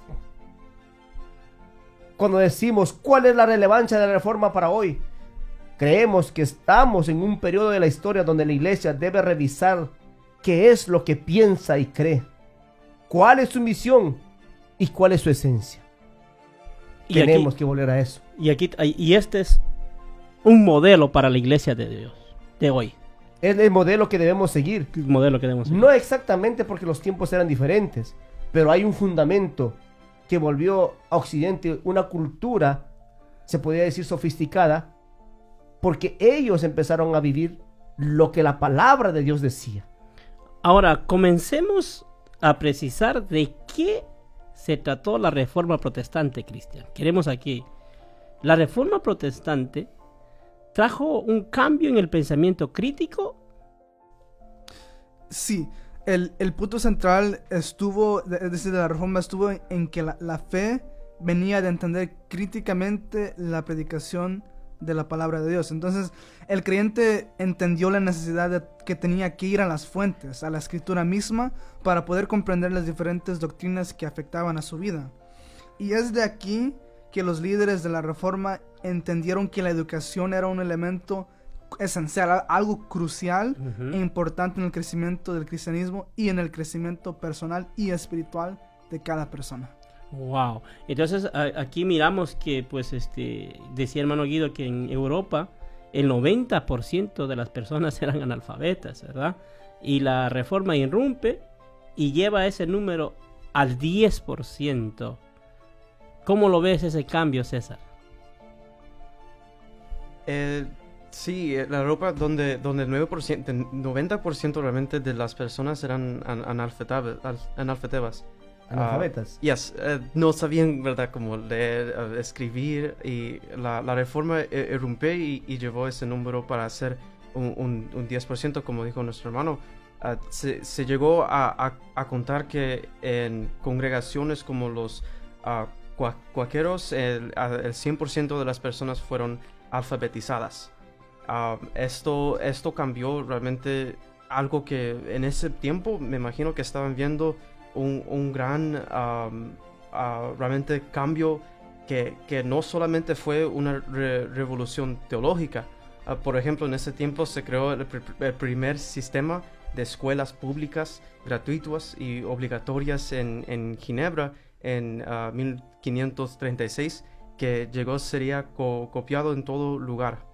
cuando decimos cuál es la relevancia de la reforma para hoy. Creemos que estamos en un periodo de la historia donde la iglesia debe revisar qué es lo que piensa y cree, cuál es su misión y cuál es su esencia. Y Tenemos aquí, que volver a eso. y aquí y este es un modelo para la iglesia de Dios de hoy. Es el modelo que debemos seguir. El modelo que debemos seguir. No exactamente porque los tiempos eran diferentes, pero hay un fundamento que volvió a Occidente una cultura, se podría decir sofisticada, porque ellos empezaron a vivir lo que la palabra de Dios decía. Ahora, comencemos a precisar de qué se trató la reforma protestante, Cristian. Queremos aquí. La reforma protestante trajo un cambio en el pensamiento crítico. Sí, el, punto central estuvo, es de la reforma estuvo en, que la, la fe venía de entender críticamente la predicación de la palabra de Dios. Entonces, el creyente entendió la necesidad de que tenía que ir a las fuentes, a la escritura misma, para poder comprender las diferentes doctrinas que afectaban a su vida. Y es de aquí que los líderes de la reforma entendieron que la educación era un elemento esencial, algo crucial e importante en el crecimiento del cristianismo y en el crecimiento personal y espiritual de cada persona. Wow. Entonces a- aquí miramos que, pues, este, decía hermano Guido que en Europa el 90% de las personas eran analfabetas, ¿verdad? Y la reforma irrumpe y lleva ese número al 10%. ¿Cómo lo ves ese cambio, César? Eh, sí, eh, la Europa donde, donde el 9%, el 90% realmente de las personas eran an- analfabetas. Analfabetas. Yes, eh, no sabían, ¿verdad?, cómo leer, eh, escribir y la, la reforma irrumpió y, y llevó ese número para hacer un, un, un 10%, como dijo nuestro hermano. Ah, se, se llegó a, a- a contar que en congregaciones como los ah, cua- cuáqueros, el, a- el 100% de las personas fueron alfabetizadas. Ah, esto, esto cambió realmente algo que en ese tiempo me imagino que estaban viendo un, un gran am, ah, realmente cambio que, que no solamente fue una re- revolución teológica. Ah, por ejemplo, en ese tiempo se creó el, pr- el primer sistema de escuelas públicas gratuitas y obligatorias en, en Ginebra en ah, 1536 que llegó sería co- copiado en todo lugar.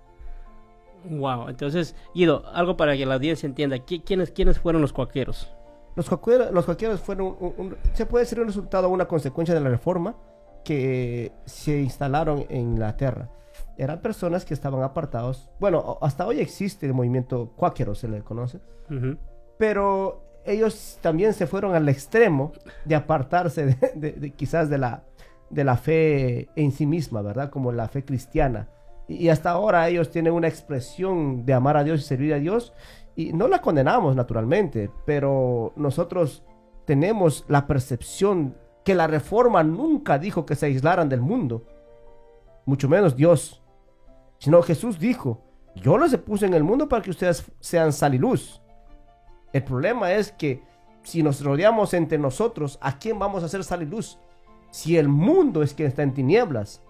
Wow. Entonces, Guido, algo para que la audiencia entienda. ¿qui- ¿Quiénes, quiénes fueron los cuaqueros? Los cuaqueros, los cuaqueros fueron, un- un- se puede decir un resultado, una consecuencia de la reforma que se instalaron en Inglaterra. Eran personas que estaban apartados. Bueno, hasta hoy existe el movimiento cuáquero, se le conoce. Ujú. Pero ellos también se fueron al extremo de apartarse de, de- de quizás de la, de la fe en sí misma, ¿verdad? Como la fe cristiana. Y, hasta ahora ellos tienen una expresión de amar a Dios y servir a Dios. Y no la condenamos, naturalmente, pero nosotros tenemos la percepción que la reforma nunca dijo que se aislaran del mundo. Mucho menos Dios. Sino Jesús dijo, yo los puse en el mundo para que ustedes sean sal y luz. El problema es que si nos rodeamos entre nosotros, ¿a quién vamos a hacer sal y luz? Si el mundo es quien está en tinieblas.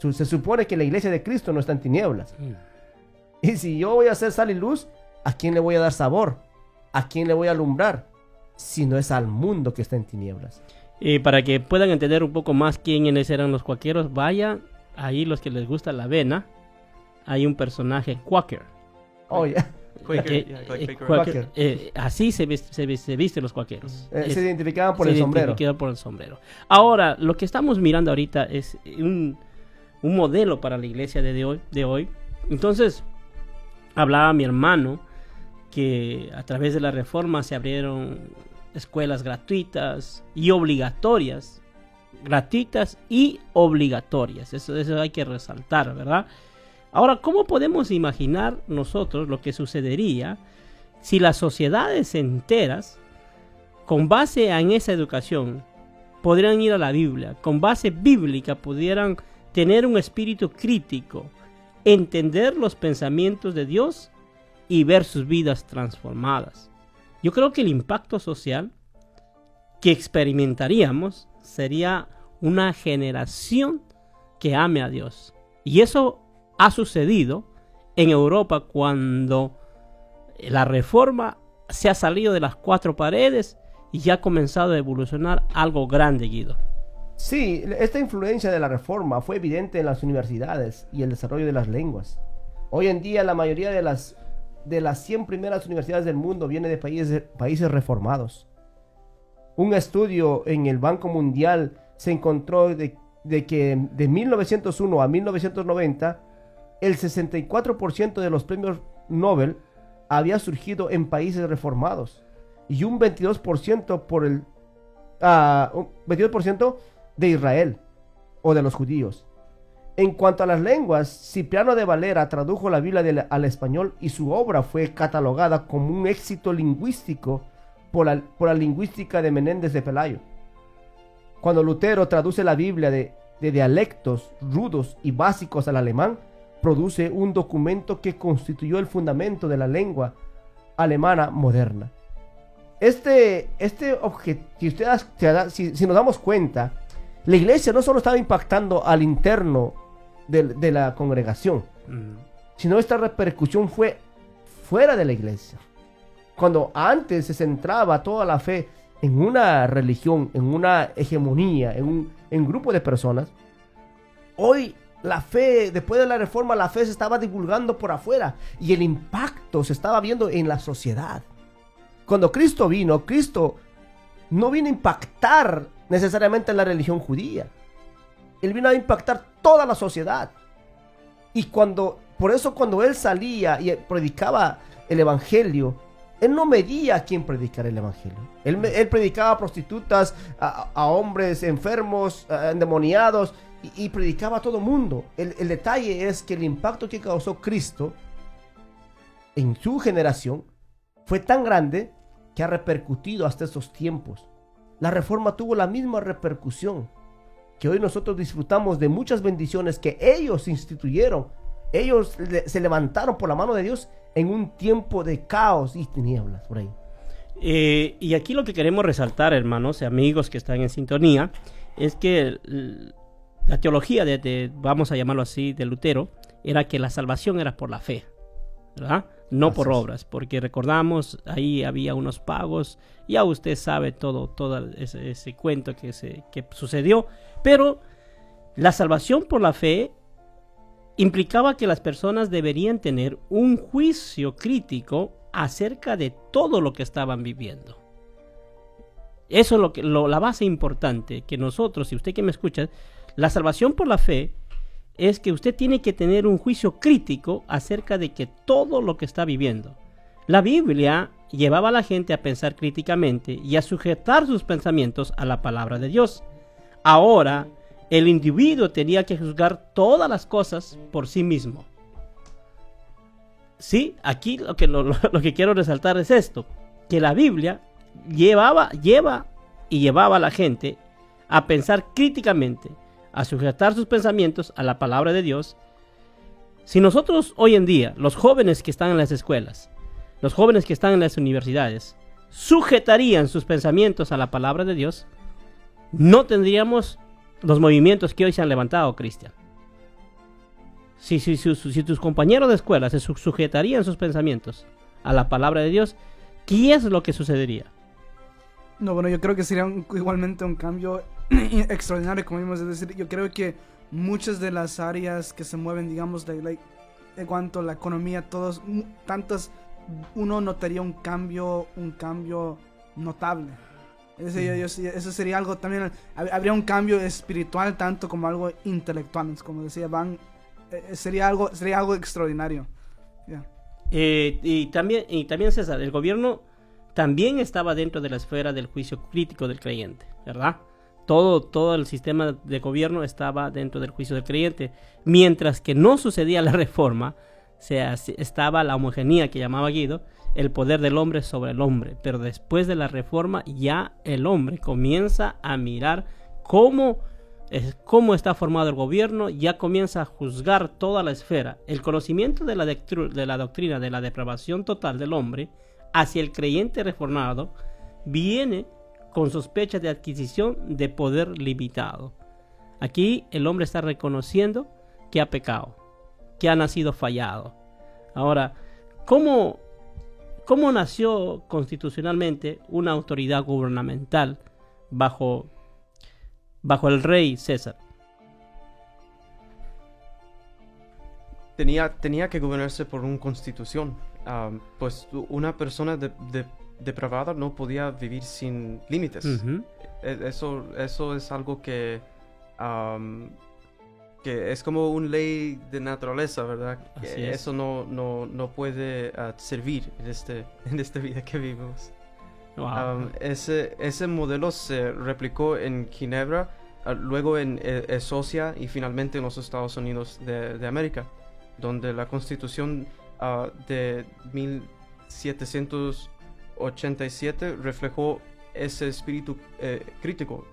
Se supone que la iglesia de Cristo no está en tinieblas. Y si yo voy a hacer sal y luz, ¿a quién le voy a dar sabor? ¿A quién le voy a alumbrar? Si no es al mundo que está en tinieblas. Y para que puedan entender un poco más quiénes eran los cuaqueros, vayan ahí los que les gusta la avena. Hay un personaje quaker. Oh, ya. Quaker, que- yeah, eh, Quaker. quaker, Quaker. eh, así se, se, se visten los cuaqueros. Eh, Es- se identificaban por se el sombrero. por el sombrero. Ahora, lo que estamos mirando ahorita es un, un modelo para la iglesia de hoy, de hoy. Entonces, hablaba mi hermano que a través de la reforma se abrieron escuelas gratuitas y obligatorias. Gratuitas y obligatorias. Eso, eso hay que resaltar, ¿verdad? Ahora, ¿cómo podemos imaginar nosotros lo que sucedería si las sociedades enteras con base en esa educación, podrían ir a la Biblia, con base bíblica pudieran tener un espíritu crítico, entender los pensamientos de Dios y ver sus vidas transformadas. Yo creo que el impacto social que experimentaríamos sería una generación que ame a Dios. Y eso ha sucedido en Europa cuando la reforma se ha salido de las cuatro paredes y ya ha comenzado a evolucionar algo grande, Guido. Sí, esta influencia de la reforma fue evidente en las universidades y el desarrollo de las lenguas. Hoy en día la mayoría de las, de las 100 primeras universidades del mundo viene de países, países reformados. Un estudio en el Banco Mundial se encontró de, de que de 1901 a 1990 el 64% de los premios Nobel había surgido en países reformados y un 22% por el ah, un 22% de Israel o de los judíos. En cuanto a las lenguas, Cipriano de Valera tradujo la Biblia al español y su obra fue catalogada como un éxito lingüístico por la, por la lingüística de Menéndez de Pelayo. Cuando Lutero traduce la Biblia de, de dialectos rudos y básicos al alemán, produce un documento que constituyó el fundamento de la lengua alemana moderna. Este, este si, si nos damos cuenta, la iglesia no solo estaba impactando al interno de, de la congregación, sino esta repercusión fue fuera de la iglesia. Cuando antes se centraba toda la fe en una religión, en una hegemonía, en un en grupo de personas, hoy la fe, después de la reforma, la fe se estaba divulgando por afuera y el impacto se estaba viendo en la sociedad. Cuando Cristo vino, Cristo no vino a impactar necesariamente en la religión judía. Él vino a impactar toda la sociedad. Y cuando, por eso cuando él salía y predicaba el evangelio, él no medía a quién predicar el evangelio. Él, predicaba a prostitutas, a, hombres enfermos, endemoniados, y, predicaba a todo mundo. El, el detalle es que el impacto que causó Cristo en su generación fue tan grande que ha repercutido hasta estos tiempos. La reforma tuvo la misma repercusión que hoy nosotros disfrutamos de muchas bendiciones que ellos instituyeron. Ellos se levantaron por la mano de Dios en un tiempo de caos y tinieblas por ahí. Eh, y aquí lo que queremos resaltar, hermanos y amigos que están en sintonía, es que la teología de, vamos a llamarlo así, de Lutero, era que la salvación era por la fe, ¿verdad? No por obras, porque recordamos, ahí había unos pagos, ya usted sabe todo, todo ese, cuento que, se, que sucedió, pero la salvación por la fe implicaba que las personas deberían tener un juicio crítico acerca de todo lo que estaban viviendo. Eso es lo que, la base importante, que nosotros, si usted que me escucha, la salvación por la fe es que usted tiene que tener un juicio crítico acerca de que todo lo que está viviendo. La Biblia llevaba a la gente a pensar críticamente y a sujetar sus pensamientos a la palabra de Dios. Ahora, el individuo tenía que juzgar todas las cosas por sí mismo. Sí, aquí lo que, lo, que quiero resaltar es esto, que la Biblia llevaba, lleva y llevaba a la gente a pensar críticamente, a sujetar sus pensamientos a la palabra de Dios. Si nosotros hoy en día, los jóvenes que están en las escuelas, los jóvenes que están en las universidades, sujetarían sus pensamientos a la palabra de Dios, no tendríamos los movimientos que hoy se han levantado, Cristian. Si, si, si, tus compañeros de escuela se sujetarían sus pensamientos a la palabra de Dios, ¿qué es lo que sucedería? No, bueno, yo creo que sería igualmente un cambio extraordinario, como vimos, es decir, yo creo que muchas de las áreas que se mueven, digamos, de, en cuanto a la economía, todos, tantas, uno notaría un cambio, un cambio notable. Eso sería algo también, habría un cambio espiritual tanto como algo intelectual, como decía Van, eh, eh, sería algo, sería algo extraordinario. Eh, y, también, y también César, el gobierno también estaba dentro de la esfera del juicio crítico del creyente, ¿verdad? Todo, todo el sistema de gobierno estaba dentro del juicio del creyente, mientras que no sucedía la reforma, se, estaba la homogeneía que llamaba Guido, el poder del hombre sobre el hombre. Pero después de la reforma ya el hombre comienza a mirar cómo, cómo está formado el gobierno, ya comienza a juzgar toda la esfera. El conocimiento de la, de la doctrina de la depravación total del hombre hacia el creyente reformado viene con sospechas de adquisición de poder limitado. Aquí el hombre está reconociendo que ha pecado, que ha nacido fallado. Ahora, ¿cómo ¿Cómo nació constitucionalmente una autoridad gubernamental bajo, bajo el rey César? Tenía, tenía que gobernarse por una constitución. pues una persona depravada no podía vivir sin límites. E, eso, eso es algo que, que es como una ley de naturaleza, ¿verdad? Eso no, no, no puede ah, servir en, este, en esta vida que vivimos. Ese, ese modelo se replicó en Ginebra, ah, luego en eh, Socia y finalmente en los Estados Unidos de, de América, donde la constitución ah, de 1700 87 reflejó ese espíritu eh, crítico.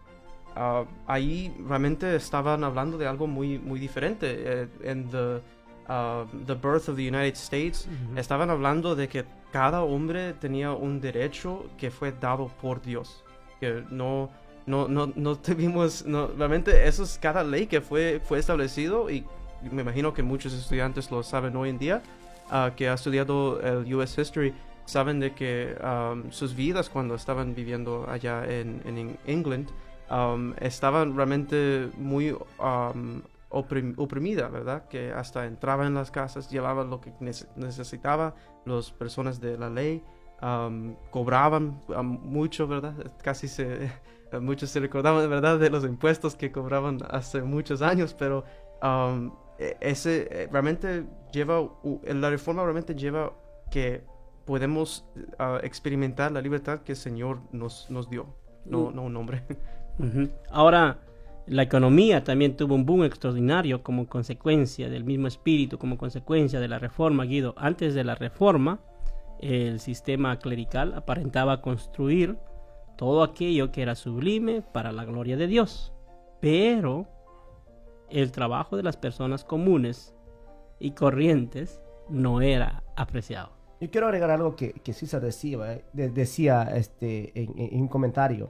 Ah, ahí realmente estaban hablando de algo muy, muy diferente. Eh, en the, ah, the, Birth of the United States, estaban hablando de que cada hombre tenía un derecho que fue dado por Dios. Que no, no, no, no tuvimos, realmente eso es cada ley que fue, fue establecido y me imagino que muchos estudiantes lo saben hoy en día, ah, que ha estudiado el US History, saben de que um, sus vidas cuando estaban viviendo allá en, en England um, estaban realmente muy um, oprim- oprimida, ¿verdad? Que hasta entraban en las casas, llevaban lo que nece- necesitaba las personas de la ley, um, cobraban um, mucho, ¿verdad? Casi se, muchos se recordaban, ¿verdad? De los impuestos que cobraban hace muchos años, pero e- ese eh, realmente lleva, la reforma realmente lleva que podemos ah, experimentar la libertad que el Señor nos, nos dio, no, no un hombre. Ujú. Ahora, la economía también tuvo un boom extraordinario como consecuencia del mismo espíritu, como consecuencia de la reforma, Guido. Antes de la reforma, el sistema clerical aparentaba construir todo aquello que era sublime para la gloria de Dios. Pero el trabajo de las personas comunes y corrientes no era apreciado. Yo quiero agregar algo que, que César decía, ¿eh? De- decía este, en, un comentario,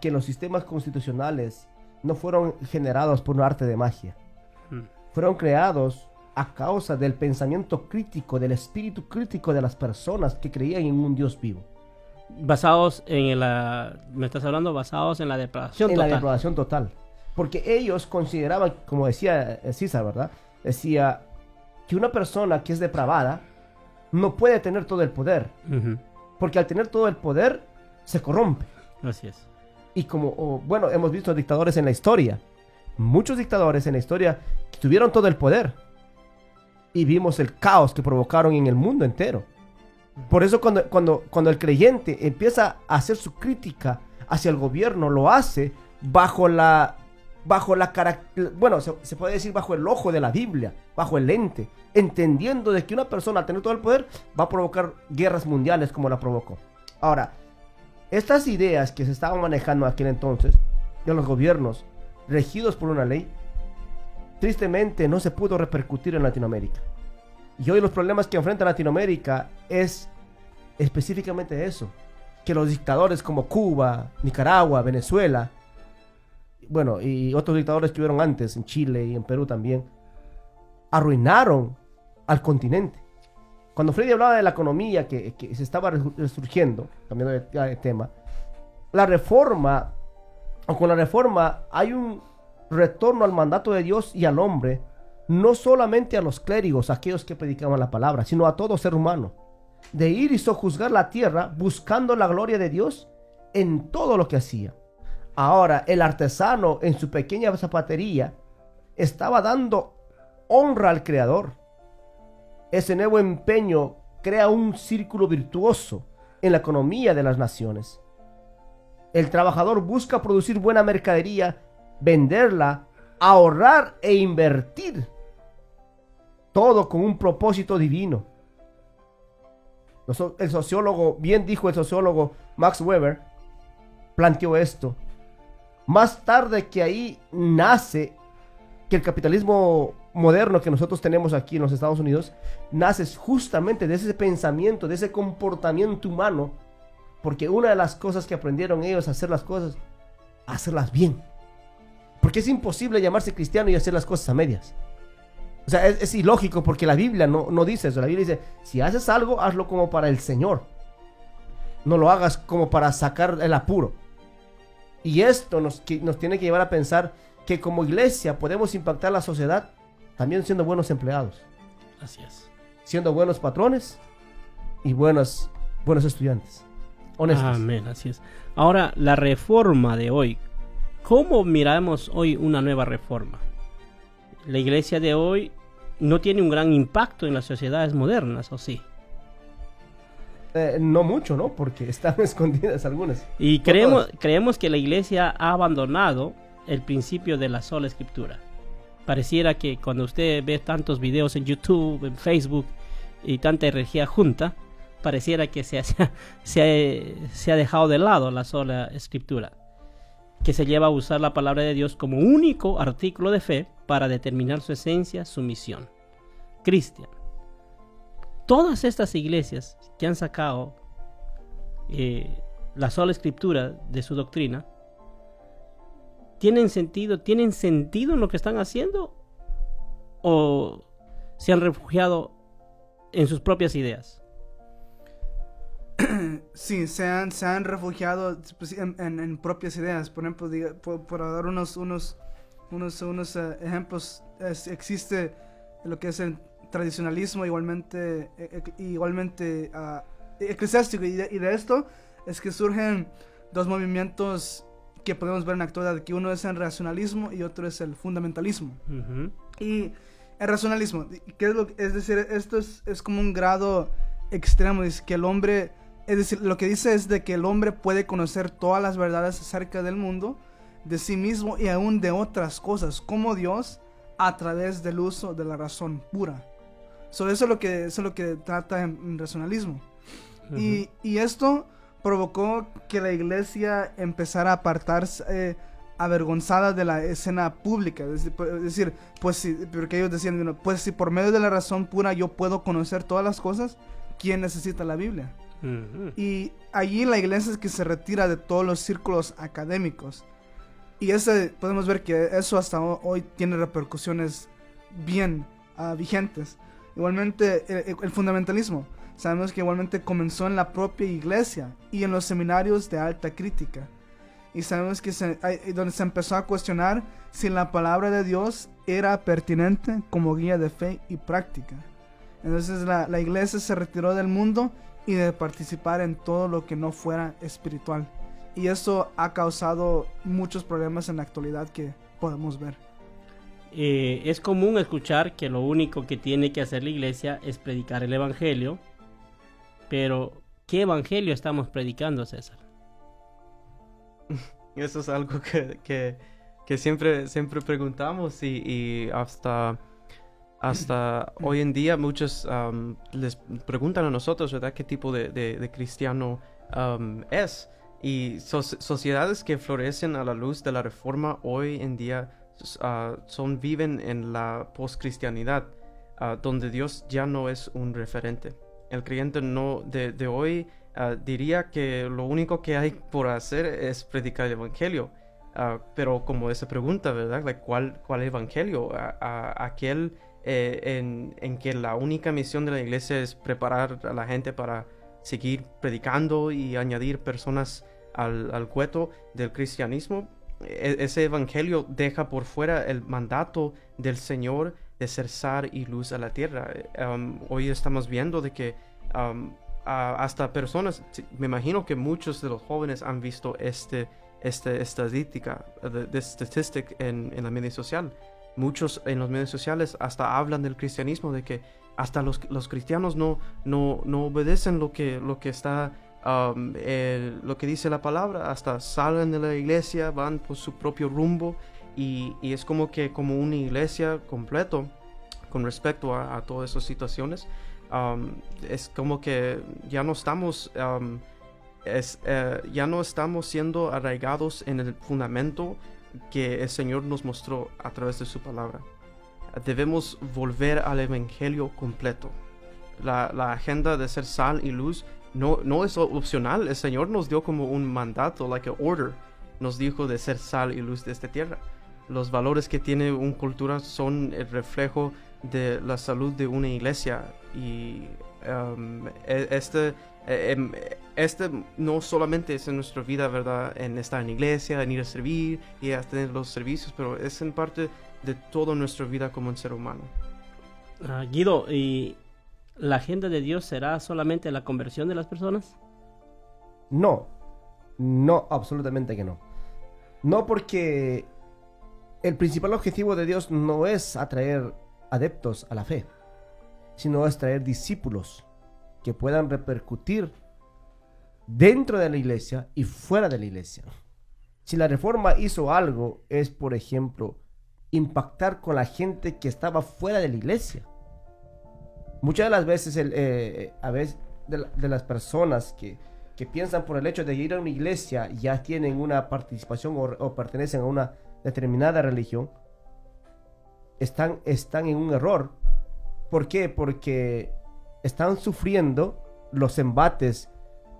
que los sistemas constitucionales no fueron generados por un arte de magia, Mm. fueron creados a causa del pensamiento crítico, del espíritu crítico de las personas que creían en un Dios vivo, Basados en la... ¿Me estás hablando? Basados en la depravación en la total. depravación total. Porque ellos consideraban, como decía eh, César, ¿verdad? Decía que una persona que es depravada no puede tener todo el poder, porque al tener todo el poder se corrompe. Así es. Y como, oh, bueno, hemos visto dictadores en la historia. Muchos dictadores en la historia tuvieron todo el poder. Y vimos el caos que provocaron en el mundo entero. Por eso cuando, cuando, cuando el creyente empieza a hacer su crítica hacia el gobierno, lo hace bajo la... Bajo la carac- bueno, se, se puede decir bajo el ojo de la Biblia, bajo el lente, entendiendo de que una persona al tener todo el poder va a provocar guerras mundiales como la provocó. Ahora, estas ideas que se estaban manejando aquel entonces, de los gobiernos regidos por una ley, tristemente no se pudo repercutir en Latinoamérica. Y hoy los problemas que enfrenta Latinoamérica es específicamente eso, que los dictadores como Cuba, Nicaragua, Venezuela, bueno, y otros dictadores que hubieron antes, en Chile y en Perú también, arruinaron al continente. Cuando Freddy hablaba de la economía que, se estaba resu- resurgiendo, cambiando de, de tema, la reforma, o con la reforma hay un retorno al mandato de Dios y al hombre, no solamente a los clérigos, aquellos que predicaban la palabra, sino a todo ser humano, de ir y sojuzgar la tierra buscando la gloria de Dios en todo lo que hacía. Ahora, el artesano en su pequeña zapatería estaba dando honra al Creador. Ese nuevo empeño crea un círculo virtuoso en la economía de las naciones. El trabajador busca producir buena mercadería, venderla, ahorrar e invertir. Todo con un propósito divino. El sociólogo, bien dijo el sociólogo Max Weber, planteó esto. Más tarde que ahí nace que el capitalismo moderno que nosotros tenemos aquí en los Estados Unidos nace justamente de ese pensamiento, de ese comportamiento humano, porque una de las cosas que aprendieron ellos a hacer las cosas, hacerlas bien. Porque es imposible llamarse cristiano y hacer las cosas a medias. O sea, es, es ilógico porque la Biblia no, no dice eso. La Biblia dice, si haces algo, hazlo como para el Señor. No lo hagas como para sacar el apuro. Y esto nos, que- nos tiene que llevar a pensar que como iglesia podemos impactar la sociedad también siendo buenos empleados, Así es. siendo buenos patrones y buenos, buenos estudiantes. Honestos. Amén, así es. Ahora, la reforma de hoy. ¿Cómo miramos hoy una nueva reforma? La iglesia de hoy no tiene un gran impacto en las sociedades modernas, ¿o sí? Eh, no mucho, ¿no? Porque están escondidas algunas. Y creemos, todas. creemos que la iglesia ha abandonado el principio de la sola escritura. Pareciera que cuando usted ve tantos videos en YouTube, en Facebook y tanta energía junta, pareciera que se ha, se ha- se ha dejado de lado la sola escritura, que se lleva a usar la palabra de Dios como único artículo de fe para determinar su esencia, su misión. Christian. Todas estas iglesias que han sacado eh, la sola escritura de su doctrina, ¿tienen sentido? ¿Tienen sentido en lo que están haciendo? ¿O se han refugiado en sus propias ideas? Sí, se han, se han refugiado pues, en, propias ideas. Por ejemplo, diga- por, dar unos, unos, unos, unos eh, ejemplos, existe lo que es el tradicionalismo igualmente, eh, eh, igualmente ah, eclesiástico. Y de, y de esto es que surgen dos movimientos que podemos ver en la actualidad, que uno es el racionalismo y otro es el fundamentalismo. Y el racionalismo, ¿qué es, lo, es decir, esto es, es como un grado extremo, es que el hombre, es decir, lo que dice es de que el hombre puede conocer todas las verdades acerca del mundo, de sí mismo y aún de otras cosas, como Dios, a través del uso de la razón pura. So, eso, es lo que, eso es lo que trata en, en racionalismo. y, y esto provocó que la iglesia empezara a apartarse eh, avergonzada de la escena pública. Es decir, pu- es decir, pues si, porque ellos decían, pues si por medio de la razón pura yo puedo conocer todas las cosas, ¿quién necesita la Biblia? Ujú. Y allí la iglesia es que se retira de todos los círculos académicos. Y ese, podemos ver que eso hasta ho- hoy tiene repercusiones bien ah, vigentes. Igualmente el, fundamentalismo. Sabemos que igualmente comenzó en la propia iglesia y en los seminarios de alta crítica. Y sabemos que se, donde se empezó a cuestionar si la palabra de Dios era pertinente como guía de fe y práctica. Entonces la, la iglesia se retiró del mundo y de participar en todo lo que no fuera espiritual. Y eso ha causado muchos problemas en la actualidad que podemos ver. Eh, es común escuchar que lo único que tiene que hacer la iglesia es predicar el evangelio, pero ¿qué evangelio estamos predicando, César? Eso es algo que, que, que siempre, siempre preguntamos y, y hasta, hasta hoy en día muchos les preguntan a nosotros, ¿verdad? ¿Qué tipo de, de- de cristiano es? Y so- sociedades que florecen a la luz de la reforma hoy en día ah, son, viven en la postcristianidad, ah, donde Dios ya no es un referente. El creyente no de, de hoy ah, diría que lo único que hay por hacer es predicar el evangelio. Pero como esa pregunta, ¿verdad? Like, ¿cuál, ¿Cuál evangelio? Aquel eh, en, en que la única misión de la iglesia es preparar a la gente para seguir predicando y añadir personas al, al cueto del cristianismo. E- ese evangelio deja por fuera el mandato del Señor de ser sal y luz a la tierra. Um, hoy estamos viendo de que um, hasta personas, me imagino que muchos de los jóvenes han visto este, este estadística, de, en, en la media social. Muchos en los medios sociales hasta hablan del cristianismo, de que hasta los, los cristianos no, no, no obedecen lo que, lo que está um, lo que dice la palabra, hasta salen de la iglesia, van por su propio rumbo y, es como que como una iglesia completo con respecto a, todas esas situaciones. um, es como que ya no estamos um, es, eh, ya no estamos siendo arraigados en el fundamento que el Señor nos mostró a través de su palabra. Debemos volver al Evangelio completo. La agenda de ser sal y luz no, no es opcional. El Señor nos dio como un mandato, like a order. Nos dijo de ser sal y luz de esta tierra. Los valores que tiene una cultura son el reflejo de la salud de una iglesia. Y um, e- este, eh, em, este no solamente es en nuestra vida, ¿verdad? En estar en iglesia, en ir a servir y a tener los servicios, pero es en parte de toda nuestra vida como un ser humano. Ah, Guido, ¿y la agenda de Dios será solamente la conversión de las personas? No, no, absolutamente que no. No porque el principal objetivo de Dios no es atraer adeptos a la fe, sino es traer discípulos que puedan repercutir dentro de la iglesia y fuera de la iglesia. Si la reforma hizo algo, es por ejemplo impactar con la gente que estaba fuera de la iglesia. Muchas de las veces, el, eh, a veces de las personas que, que piensan por el hecho de ir a una iglesia ya tienen una participación o, o pertenecen a una determinada religión, están, están en un error ¿Por qué? Porque están sufriendo los embates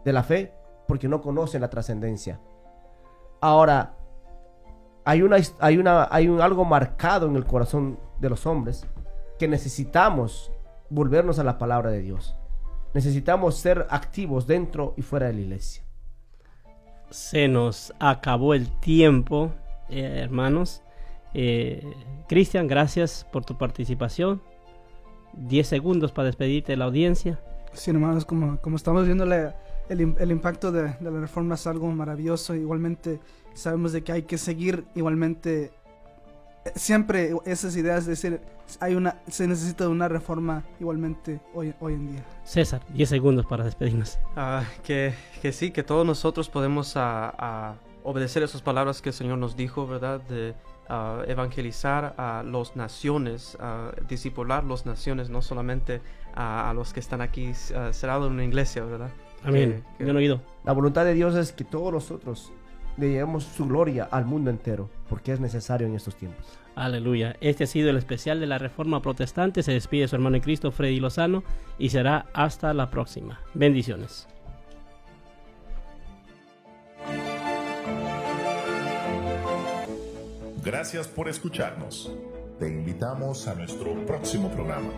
de la fe porque no conocen la trascendencia. Ahora, hay, una, hay, una, hay un algo marcado en el corazón de los hombres que necesitamos volvernos a la palabra de Dios. Necesitamos ser activos dentro y fuera de la iglesia. Se nos acabó el tiempo, eh, hermanos. Eh, Cristian, gracias por tu participación. 10 segundos para despedirte de la audiencia. Sí, hermanos, como, como estamos viendo la- el, el impacto de, de la reforma es algo maravilloso. Igualmente sabemos de que hay que seguir igualmente siempre esas ideas, es decir, hay una, se necesita una reforma igualmente hoy, hoy en día. César, 10 segundos para despedirnos. Ah, que, que sí, que todos nosotros podemos ah, ah, obedecer esas palabras que el Señor nos dijo, ¿verdad? De evangelizar a las naciones, a discipular las naciones, no solamente a, a los que están aquí ah, cerrados en una iglesia, ¿verdad? Amén. Que- que- Bien oído. La voluntad de Dios es que todos nosotros le llevemos su gloria al mundo entero, porque es necesario en estos tiempos. Aleluya. Este ha sido el especial de la Reforma Protestante. Se despide su hermano en Cristo, Freddy Lozano, y será hasta la próxima. Bendiciones. Gracias por escucharnos. Te invitamos a nuestro próximo programa.